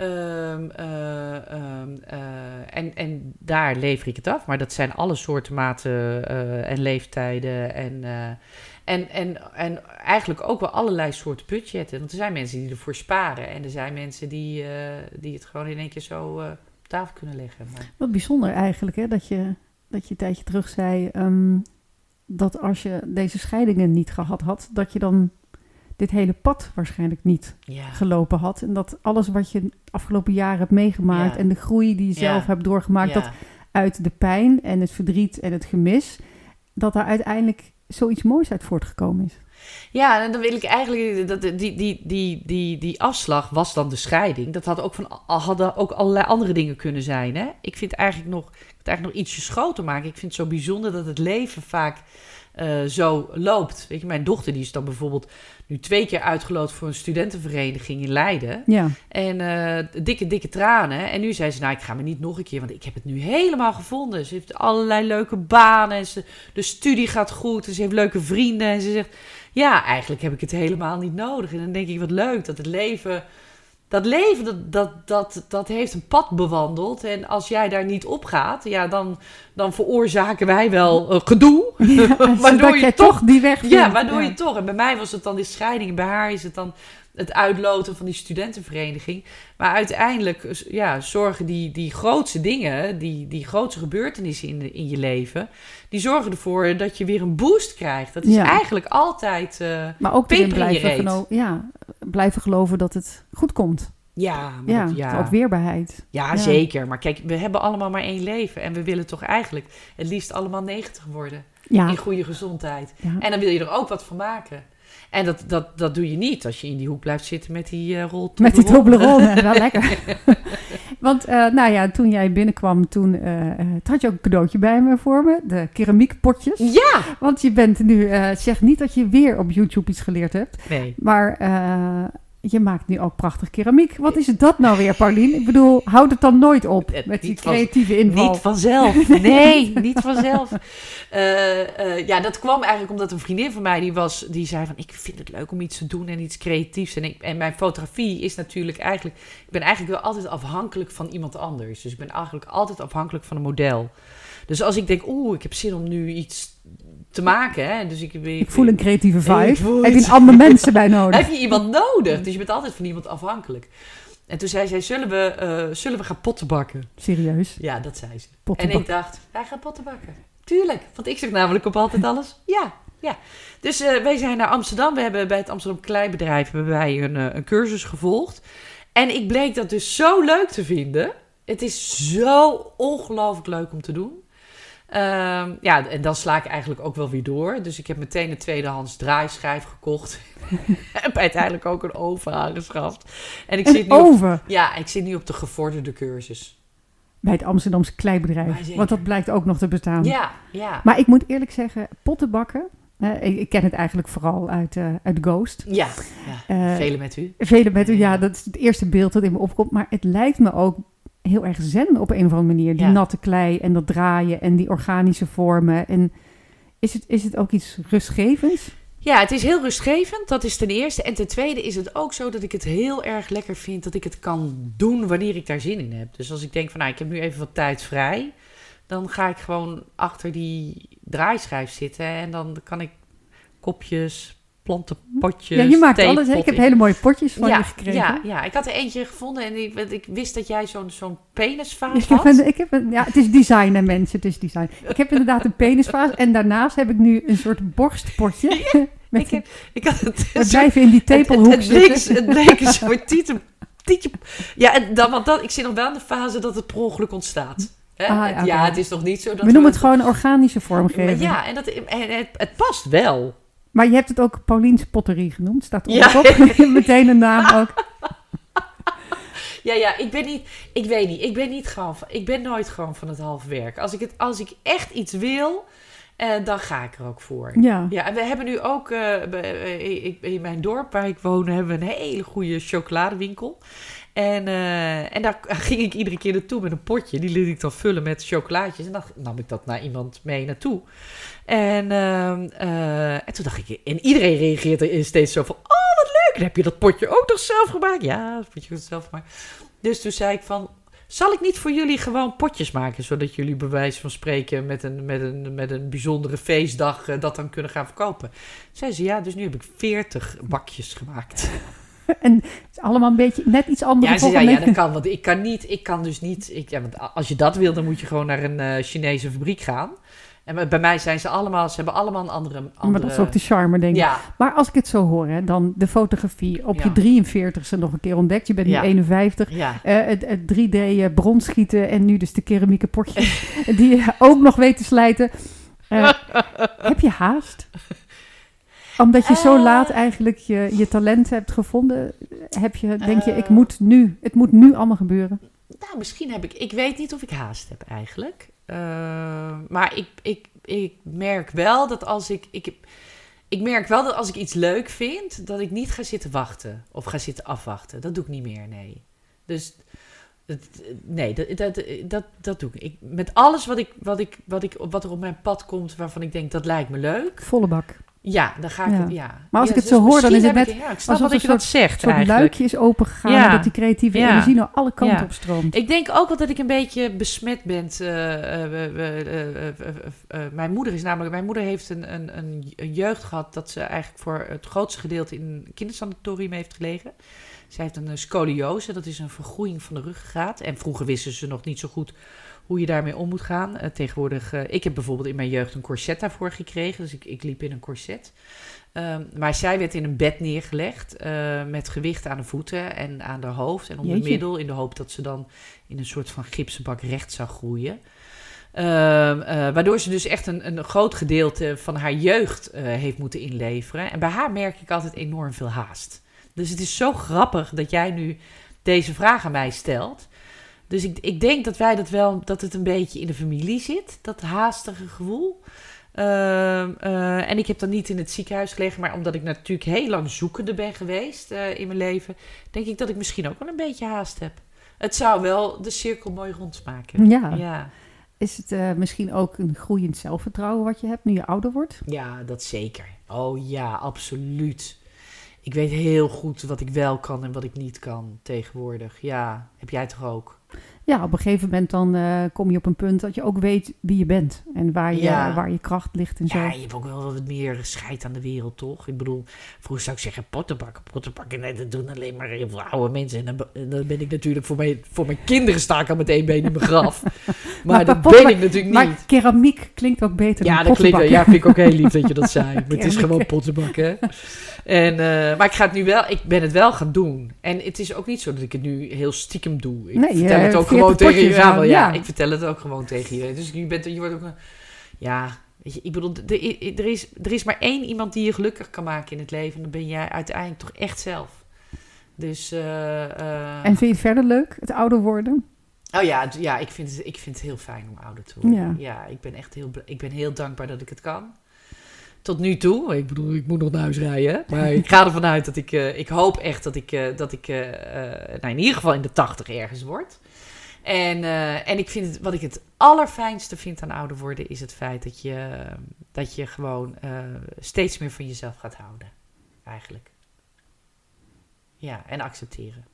Um, um, en, en daar lever ik het af. Maar dat zijn alle soorten maten en leeftijden. En, en, en, en eigenlijk ook wel allerlei soorten budgetten. Want er zijn mensen die ervoor sparen. En er zijn mensen die, uh, die het gewoon in één keer zo uh, op tafel kunnen leggen. Maar... Wat bijzonder eigenlijk, hè? Dat je, dat je een tijdje terug zei... Um, dat als je deze scheidingen niet gehad had... dat je dan dit hele pad waarschijnlijk niet ja. gelopen had. En dat alles wat je de afgelopen jaren hebt meegemaakt... Ja. en de groei die je zelf Ja. hebt doorgemaakt... Dat uit de pijn en het verdriet en het gemis... dat daar uiteindelijk zoiets moois uit voortgekomen is. Ja, en dan wil ik eigenlijk. Dat, die, die, die, die, die afslag was dan de scheiding. Dat had ook van, hadden ook allerlei andere dingen kunnen zijn. Hè? Ik vind eigenlijk nog, ik vind eigenlijk nog ietsjes groter maken. Ik vind het zo bijzonder dat het leven vaak uh, zo loopt. Weet je, mijn dochter die is dan bijvoorbeeld nu twee keer uitgeloot voor een studentenvereniging in Leiden. Ja. En uh, dikke, dikke tranen. En nu zei ze, nou, ik ga me niet nog een keer, want ik heb het nu helemaal gevonden. Ze heeft allerlei leuke banen. En ze, de studie gaat goed. En ze heeft leuke vrienden. En ze zegt, ja, eigenlijk heb ik het helemaal niet nodig. En dan denk ik, wat leuk dat het leven dat leven, dat, dat, dat, dat heeft een pad bewandeld. En als jij daar niet op gaat, ja, dan, dan veroorzaken wij wel uh, gedoe. Ja, waardoor je toch die weg vindt. Ja, waardoor je toch. En bij mij was het dan de scheiding. Bij haar is het dan het uitloten van die studentenvereniging. Maar uiteindelijk ja, zorgen die, die grootste dingen, die, die grootste gebeurtenissen in, in je leven, die zorgen ervoor dat je weer een boost krijgt. Dat is Ja. eigenlijk altijd. eh, Maar ook erin blijven, ja, blijven geloven dat het goed komt. ja, maar Ja, dat- ja. ook weerbaarheid. Ja, Ja. zeker. Maar kijk, we hebben allemaal maar één leven. En we willen toch eigenlijk het liefst allemaal 90 worden. Ja, In goede gezondheid. En dan wil je er ook wat van maken. En dat, dat, dat doe je niet als je in die hoek blijft zitten met die eh rol. Met die Toblerone. Wel lekker. Want eh, nou ja, toen jij binnenkwam, toen eh, eh, had je ook een cadeautje bij me voor me. De keramiekpotjes. Ja! Want je bent nu, eh, zeg niet dat je weer op YouTube iets geleerd hebt. Nee. Maar je maakt nu ook prachtig keramiek. Wat is dat nou weer, Paulien? Ik bedoel, houd het dan nooit op Eh, met die van- creatieve inval. Niet vanzelf. Nee, niet vanzelf. Eh, eh, ja, dat kwam eigenlijk omdat een vriendin van mij die was, die zei van, ik vind het leuk om iets te doen en iets creatiefs. En, ik, en mijn fotografie is natuurlijk eigenlijk, ik ben eigenlijk wel altijd afhankelijk van iemand anders. Dus ik ben eigenlijk altijd afhankelijk van een model. Dus als ik denk, oeh, ik heb zin om nu iets te maken, hè. Dus ik, Ik voel een creatieve vibe. Heb je andere mensen bij nodig? heb je iemand nodig. Dus je bent altijd van iemand afhankelijk. En toen zei zij, zullen we, eh, zullen we gaan potten bakken? Serieus. Ja, dat zei ze. Potten En ik dacht, wij gaan potten bakken. Tuurlijk, want ik zeg namelijk op altijd alles. Ja, ja. Dus eh, wij zijn naar Amsterdam. We hebben bij het Amsterdam Kleinbedrijf hebben wij een, eh, een cursus gevolgd. En ik bleek dat dus zo leuk te vinden. Het is zo ongelooflijk leuk om te doen. Ehm, ja, en dan sla ik eigenlijk ook wel weer door. Dus ik heb meteen een tweedehands draaischijf gekocht. heb uiteindelijk ook een oven aangeschaft. En ik zit En nu op, over ja, ik zit nu op de gevorderde cursus. bij het Amsterdamse zeker. Want dat blijkt ook nog te bestaan. Ja, ja. Maar ik moet eerlijk zeggen, pottenbakken. eh, ik, ik ken het eigenlijk vooral uit, eh, uit Ghost. Ja, ja. Eh, velen met u. Vele met u, ja, dat is het eerste beeld dat in me opkomt. Maar het lijkt me ook heel erg zen op een of andere manier. Die Ja. natte klei en dat draaien en die organische vormen. En is het, is het ook iets rustgevends? Ja, het is heel rustgevend, dat is ten eerste. En ten tweede is het ook zo dat ik het heel erg lekker vind dat ik het kan doen wanneer ik daar zin in heb. Dus als ik denk van nou, ik heb nu even wat tijd vrij, dan ga ik gewoon achter die draaischijf zitten en dan kan ik kopjes, plantenpotjes, ja, je maakt alles. Hè? Ik heb hele mooie potjes van ja, je gekregen. ja, ja, ik had er eentje gevonden en ik, ik wist dat jij zo'n zo'n penisvaas Ik heb had. een, ik heb een, ja, het is design, hè, mensen. Het is design. Ik heb inderdaad een penisvaas. En daarnaast heb ik nu een soort borstpotje. met ik, heb, ik had het, we blijven in die het, het, tepelhoek het, zitten. het bleek een soort tieten, tietje. Ja, en dan, want dan, ik zit nog wel in de fase dat het per ongeluk ontstaat. Hè? Ah, Het- ja, het is nog niet zo dat We noemen het gewoon organische vormgeving. Ja, en, dat, en het, het past wel. Maar je hebt het ook Paulien's potterie genoemd. Staat er Ja. op. Meteen een naam ook. Ja, ja, ik ben niet, ik weet niet, ik ben niet gewoon, van- ik ben nooit gewoon van het half werk. Als ik, het, als ik echt iets wil, eh, dan ga ik er ook voor. Ja. Ja, en we hebben nu ook eh, eh, in mijn dorp waar ik woon, hebben we een hele goede chocoladewinkel. En, eh, en daar ging ik iedere keer naartoe met een potje. Die liet ik dan vullen met chocolaatjes. En dan nam ik dat naar iemand mee naartoe. En, ehm, eh, en toen dacht ik, en iedereen reageert er steeds zo van, oh wat leuk. Heb je dat potje ook nog zelf gemaakt? Ja, dat potje ik zelf gemaakt. Dus toen zei ik van, zal ik niet voor jullie gewoon potjes maken, zodat jullie bij wijze van spreken met een, met een, met een bijzondere feestdag eh, dat dan kunnen gaan verkopen? Zei ze, ja, dus nu heb ik 40 bakjes gemaakt. En het is allemaal een beetje net iets anders. Ja, ze zei, ja, dat kan, want ik kan niet, ik kan dus niet, ik, ja, want als je dat wil, dan moet je gewoon naar een eh, Chinese fabriek gaan. En bij- mij zijn ze allemaal, ze hebben allemaal een andere... andere Maar dat is ook de charme, denk ik. Ja, Maar als ik het zo hoor, hè, dan de fotografie op Ja. je 43ste nog een keer ontdekt. Je bent Ja. nu 51. ja. Eh, het, het 3D eh, bronschieten en nu dus de keramieke potjes die je ook nog weet te slijten. Heb je haast? Omdat je zo Eh. laat eigenlijk je, je talent hebt gevonden, heb je, denk je, ik Eh. moet nu, het moet nu allemaal gebeuren. Nou, misschien heb ik... Ik weet niet of ik haast heb eigenlijk. Eh, maar ik, ik, ik merk wel dat als ik... ik ik merk wel dat als ik iets leuk vind, dat ik niet ga zitten wachten. Of ga zitten afwachten. Dat doe ik niet meer, nee. Dus... Nee, dat, dat, dat, dat doe ik. ik. Met alles wat, ik, wat, ik, wat, ik, wat er op mijn pad komt waarvan ik denk dat lijkt me leuk. Volle bak. Ja, dan ga ik... Ja. Ja. Maar als Ja, ik het dus zo hoor, dan is het net ik- ja, ik snap alsof dat je dat zegt soort eigenlijk. luikje is opengegaan Ja. dat die creatieve energie naar alle kanten op stroomt. Ik denk ook wel dat ik een beetje besmet ben. mijn moeder is namelijk... Mijn moeder heeft een, een, een, een jeugd gehad... dat ze eigenlijk voor het grootste gedeelte in een kindersanatorium heeft gelegen. Zij heeft een eh, scoliose, dat is een vergroeiing van de ruggengraat. En vroeger wisten ze nog niet zo goed hoe je daarmee om moet gaan. Eh, tegenwoordig, eh, ik heb bijvoorbeeld in mijn jeugd een corset daarvoor gekregen. Dus ik, ik liep in een corset. Ehm, maar zij werd in een bed neergelegd eh, met gewicht aan de voeten en aan haar hoofd en om Jeetje. middel. In de hoop dat ze dan in een soort van gipsenbak recht zou groeien. Ehm, eh, waardoor ze dus echt een, een groot gedeelte van haar jeugd heeft moeten inleveren. En bij haar merk ik altijd enorm veel haast. Dus het is zo grappig dat jij nu deze vraag aan mij stelt. Dus ik, ik denk dat wij dat wel, dat het een beetje in de familie zit, dat haastige gevoel. Ehm, eh, en ik heb dan niet in het ziekenhuis gelegen, maar omdat ik natuurlijk heel lang zoekende ben geweest eh, in mijn leven, denk ik dat ik misschien ook wel een beetje haast heb. Het zou wel de cirkel mooi rondmaken. Ja. Ja, Is het eh, misschien ook een groeiend zelfvertrouwen wat je hebt nu je ouder wordt? ja, dat zeker. Oh ja, absoluut. Ik weet heel goed wat ik wel kan en wat ik niet kan tegenwoordig. Ja, heb jij toch ook? Ja, op een gegeven moment dan eh, kom je op een punt dat je ook weet wie je bent. En waar je, Ja. waar je kracht ligt en zo. Ja, je hebt ook wel wat meer scheid aan de wereld, toch? Ik bedoel, vroeger zou ik zeggen pottenbakken, pottenbakken. Nee, dat doen alleen maar heel veel oude mensen. En dan, be- en dan ben ik natuurlijk voor mijn, voor mijn kinderen sta ik al met één been in mijn graf. Maar, dat ben ik natuurlijk Maar niet. keramiek klinkt ook beter Ja, dan dat klinkt, ja, vind ik ook heel lief dat je dat zei. Maar het is gewoon pottenbakken. En, eh, maar ik, ga het nu wel, ik ben het wel gaan doen. En het is ook niet zo dat ik het nu heel stiekem doe. Ik Nee, je vertel het ook gewoon tegen je. Ja, wel, ja, ik vertel het ook gewoon tegen je. Dus je, bent, je wordt ook een... Ja, weet je, ik bedoel, er, is, er is maar één iemand die je gelukkig kan maken in het leven. En dan ben jij uiteindelijk toch echt zelf. Dus... eh, eh, En vind je het verder leuk, het ouder worden? Oh ja, ja ik, vind het, ik vind het heel fijn om ouder te worden. Ja. Ja, ik ben echt heel, ik ben heel dankbaar dat ik het kan. Tot nu toe. Ik bedoel, ik moet nog naar huis rijden. Maar ik ga ervan uit dat ik... eh, ik hoop echt dat ik, dat ik nou in ieder geval in de tachtig ergens word. En, eh, en ik vind het, wat ik het allerfijnste vind aan ouder worden... is het feit dat je, dat je gewoon eh, steeds meer van jezelf gaat houden. Eigenlijk. Ja, en accepteren.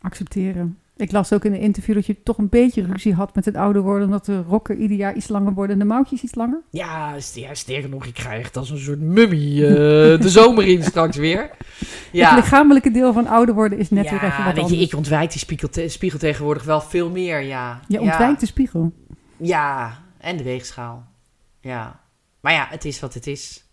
Accepteren. Ik las ook in een interview dat je toch een beetje ruzie had met het ouder worden. Omdat de rokken ieder jaar iets langer worden en de mouwtjes iets langer. Ja, ja, sterker nog, ik ga echt als een soort mummie eh, de zomer in straks weer. Het Ja, lichamelijke deel van ouder worden is net weer even ja wat weet je, ik ontwijk die spiegel, te- spiegel tegenwoordig wel veel meer, ja. Je Ja. ontwijkt de spiegel. Ja, en de weegschaal. Ja. Maar ja, het is wat het is.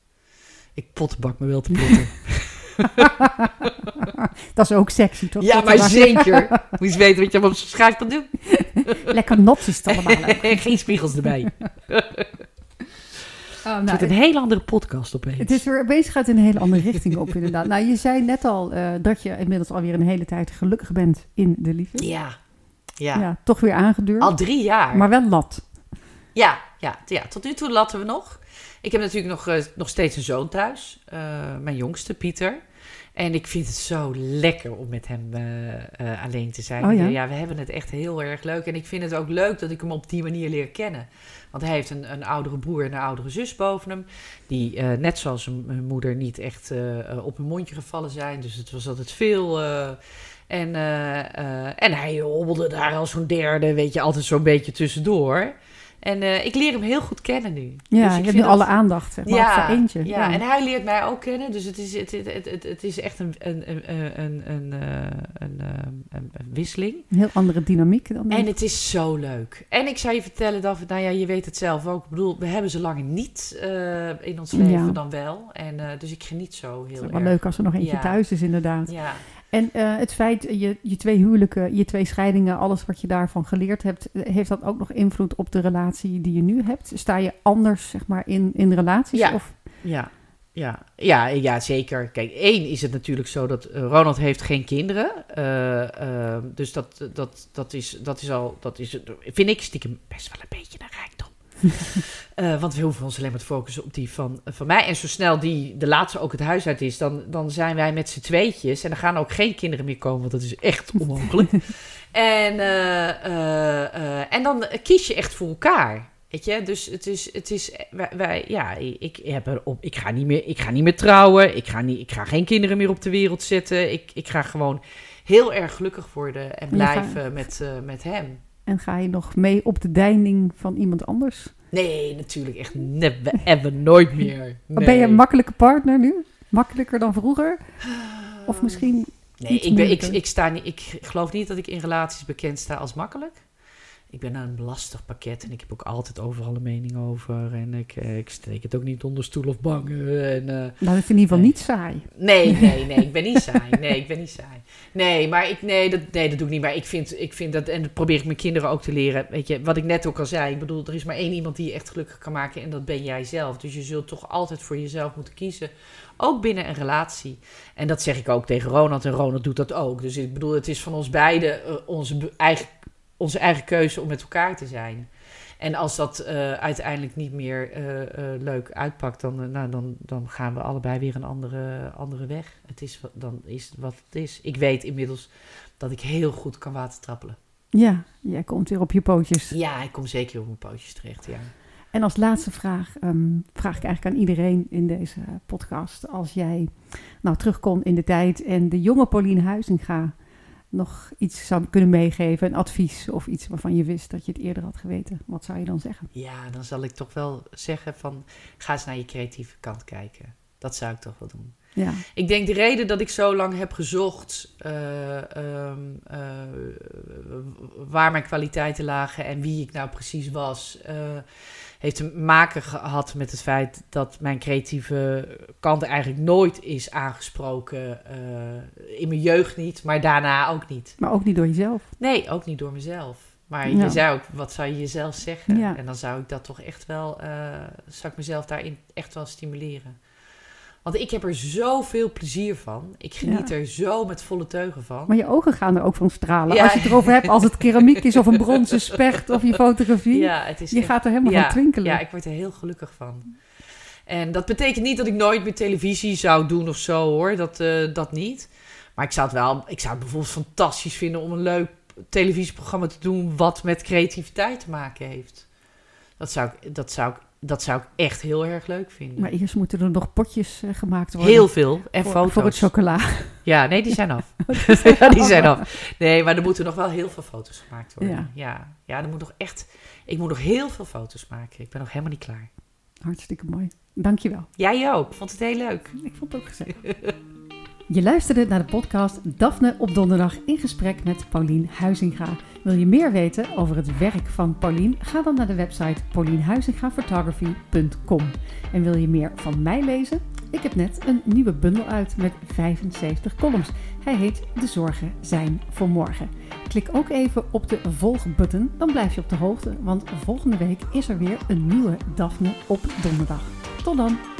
Ik potbak me wel te plotten. Dat is ook sexy, toch? ja, maar er zeker. Moet je eens weten wat je op zijn schijf kan doen. Lekker notjes is het allemaal. Geen spiegels erbij. Oh, Het nou, wordt een heel andere podcast opeens. Het is weer bezig uit een hele andere richting op, inderdaad. Nou, je zei net al eh, dat je inmiddels alweer een hele tijd gelukkig bent in de liefde. Ja. Ja. Ja, toch weer aangedurfd. Al drie jaar. Maar wel lat. Ja, ja, ja, tot nu toe latten we nog. Ik heb natuurlijk nog, eh, nog steeds een zoon thuis. eh, mijn jongste, Pieter. En ik vind het zo lekker om met hem eh, eh, alleen te zijn. Oh ja? we hebben het echt heel erg leuk. En ik vind het ook leuk dat ik hem op die manier leer kennen. Want hij heeft een, een oudere broer en een oudere zus boven hem. Die eh, net zoals hun, moeder niet echt op hun mondje gevallen zijn. Dus het was altijd veel... en, en hij hobbelde daar als zo'n derde, weet je, altijd zo'n beetje tussendoor. En eh, ik leer hem heel goed kennen nu. Ja, Dus je ik hebt nu alle aandacht, zeg maar, voor eentje. Ja, en hij leert mij ook kennen. Dus het is, het, het, het, het, is echt een, een, een, een, een, eh, een, eh, een, een wisseling. Een heel andere dynamiek dan. En het is zo leuk. En ik zou je vertellen dat, nou ja, je weet het zelf ook. Ik bedoel, we hebben ze lang niet in ons leven Ja. dan wel. En dus ik geniet zo heel Het is erg. wel leuk als er nog eentje Ja. thuis is, inderdaad. Ja. En eh, het feit, je, je twee huwelijken, je twee scheidingen, alles wat je daarvan geleerd hebt, eh, heeft dat ook nog invloed op de relatie die je nu hebt? Sta je anders, zeg maar, in, in relaties? Ja. Of, Ja, ja, ja, ja, zeker. Kijk, één is het natuurlijk zo dat eh, Ronald heeft geen kinderen. Eh, eh, dus dat, dat, dat, is, dat is al, dat is, vind ik stiekem best wel een beetje een rijkdom. Eh, want we hoeven ons alleen maar te focussen op die van, van mij. En zo snel die de laatste ook het huis uit is, dan, dan zijn wij met z'n tweetjes. En er gaan ook geen kinderen meer komen, want dat is echt onmogelijk. en, eh, eh, en dan kies je echt voor elkaar. Weet je, dus het is, het is wij, wij- ja, ik, heb erop, ik, ga niet meer, ik ga niet meer trouwen, ik ga, niet, ik ga geen kinderen meer op de wereld zetten. Ik, ik ga gewoon heel erg gelukkig worden en blijven met, met hem. En ga je nog mee op de deining van iemand anders? Nee, natuurlijk echt never ever, nooit meer. Ben je een makkelijke partner nu? Makkelijker dan vroeger? Of misschien... Nee, ik, ben, ik, ik, sta niet, ik geloof niet dat ik in relaties bekend sta als makkelijk. Ik ben een lastig pakket en ik heb ook altijd overal een mening over. En ik, eh, ik steek het ook niet onder stoel of bangen. En, eh, Nou, dat is in ieder geval Nee. niet saai. nee, nee, nee, ik ben niet saai. Nee, ik ben niet saai. Nee, maar ik, nee, dat, nee, dat doe ik niet. Maar ik vind, ik vind dat, en dat probeer ik mijn kinderen ook te leren. Weet je, wat ik net ook al zei. Ik bedoel, er is maar één iemand die je echt gelukkig kan maken. En dat ben jij zelf. Dus je zult toch altijd voor jezelf moeten kiezen. Ook binnen een relatie. En dat zeg ik ook tegen Ronald. En Ronald doet dat ook. Dus ik bedoel, het is van ons beiden eh, onze, eigen, onze eigen keuze om met elkaar te zijn. En als dat eh, uiteindelijk niet meer eh, eh, leuk uitpakt, dan, nou, dan, dan gaan we allebei weer een andere, andere weg. Het is, wat- dan is wat het is. Ik weet inmiddels dat ik heel goed kan watertrappelen. Ja, jij komt weer op je pootjes. Ja, ik kom zeker op mijn pootjes terecht, ja. En als laatste vraag ehm, vraag ik eigenlijk aan iedereen in deze podcast. Als jij nou terug kon in de tijd en de jonge Pauline Huizinga nog iets zou kunnen meegeven, een advies of iets waarvan je wist dat je het eerder had geweten, wat zou je dan zeggen? Ja, dan zal ik toch wel zeggen van, ga eens naar je creatieve kant kijken. Dat zou ik toch wel doen. Ja, Ik denk de reden dat ik zo lang heb gezocht eh, ehm, eh, waar mijn kwaliteiten lagen en wie ik nou precies was, eh, heeft te maken gehad met het feit dat mijn creatieve kant eigenlijk nooit is aangesproken. eh, in mijn jeugd niet, maar daarna ook niet. maar ook niet door jezelf. Nee, ook niet door mezelf. Maar Ja. je zei ook, wat zou je jezelf zeggen? Ja. En dan zou ik dat toch echt wel, eh, zou ik mezelf daarin echt wel stimuleren. Want ik heb er zoveel plezier van. Ik geniet Ja. er zo met volle teugen van. Maar je ogen gaan er ook van stralen. Ja. Als je het erover hebt, als het keramiek is of een bronzen specht of je fotografie. ja, het is je echt- gaat er helemaal van twinkelen. Ja, ik word er heel gelukkig van. En dat betekent niet dat ik nooit meer televisie zou doen of zo hoor. Dat, eh, dat niet. Maar ik zou het wel, ik zou het bijvoorbeeld fantastisch vinden om een leuk televisieprogramma te doen wat met creativiteit te maken heeft. Dat zou ik, dat zou ik, dat zou ik echt heel erg leuk vinden. Maar eerst moeten er nog potjes eh, gemaakt worden. heel veel. En voor, foto's. voor het chocola. Ja, nee, die zijn af. ja, die zijn af. Nee, maar er moeten nog wel heel veel foto's gemaakt worden. Ja. Ja, ja, er moet nog echt, ik moet nog heel veel foto's maken. Ik ben nog helemaal niet klaar. Hartstikke mooi. Dankjewel. Jij ook. Ik vond het heel leuk. Ik vond het ook gezellig. Je luisterde naar de podcast Daphne op donderdag in gesprek met Paulien Huizinga. Wil je meer weten over het werk van Paulien? Ga dan naar de website paulienhuizingaphotography.com. En wil je meer van mij lezen? Ik heb net een nieuwe bundel uit met 75 columns. Hij heet De Zorgen zijn voor morgen. Klik ook even op de volgbutton, dan blijf je op de hoogte, want volgende week is er weer een nieuwe Daphne op donderdag. Tot dan!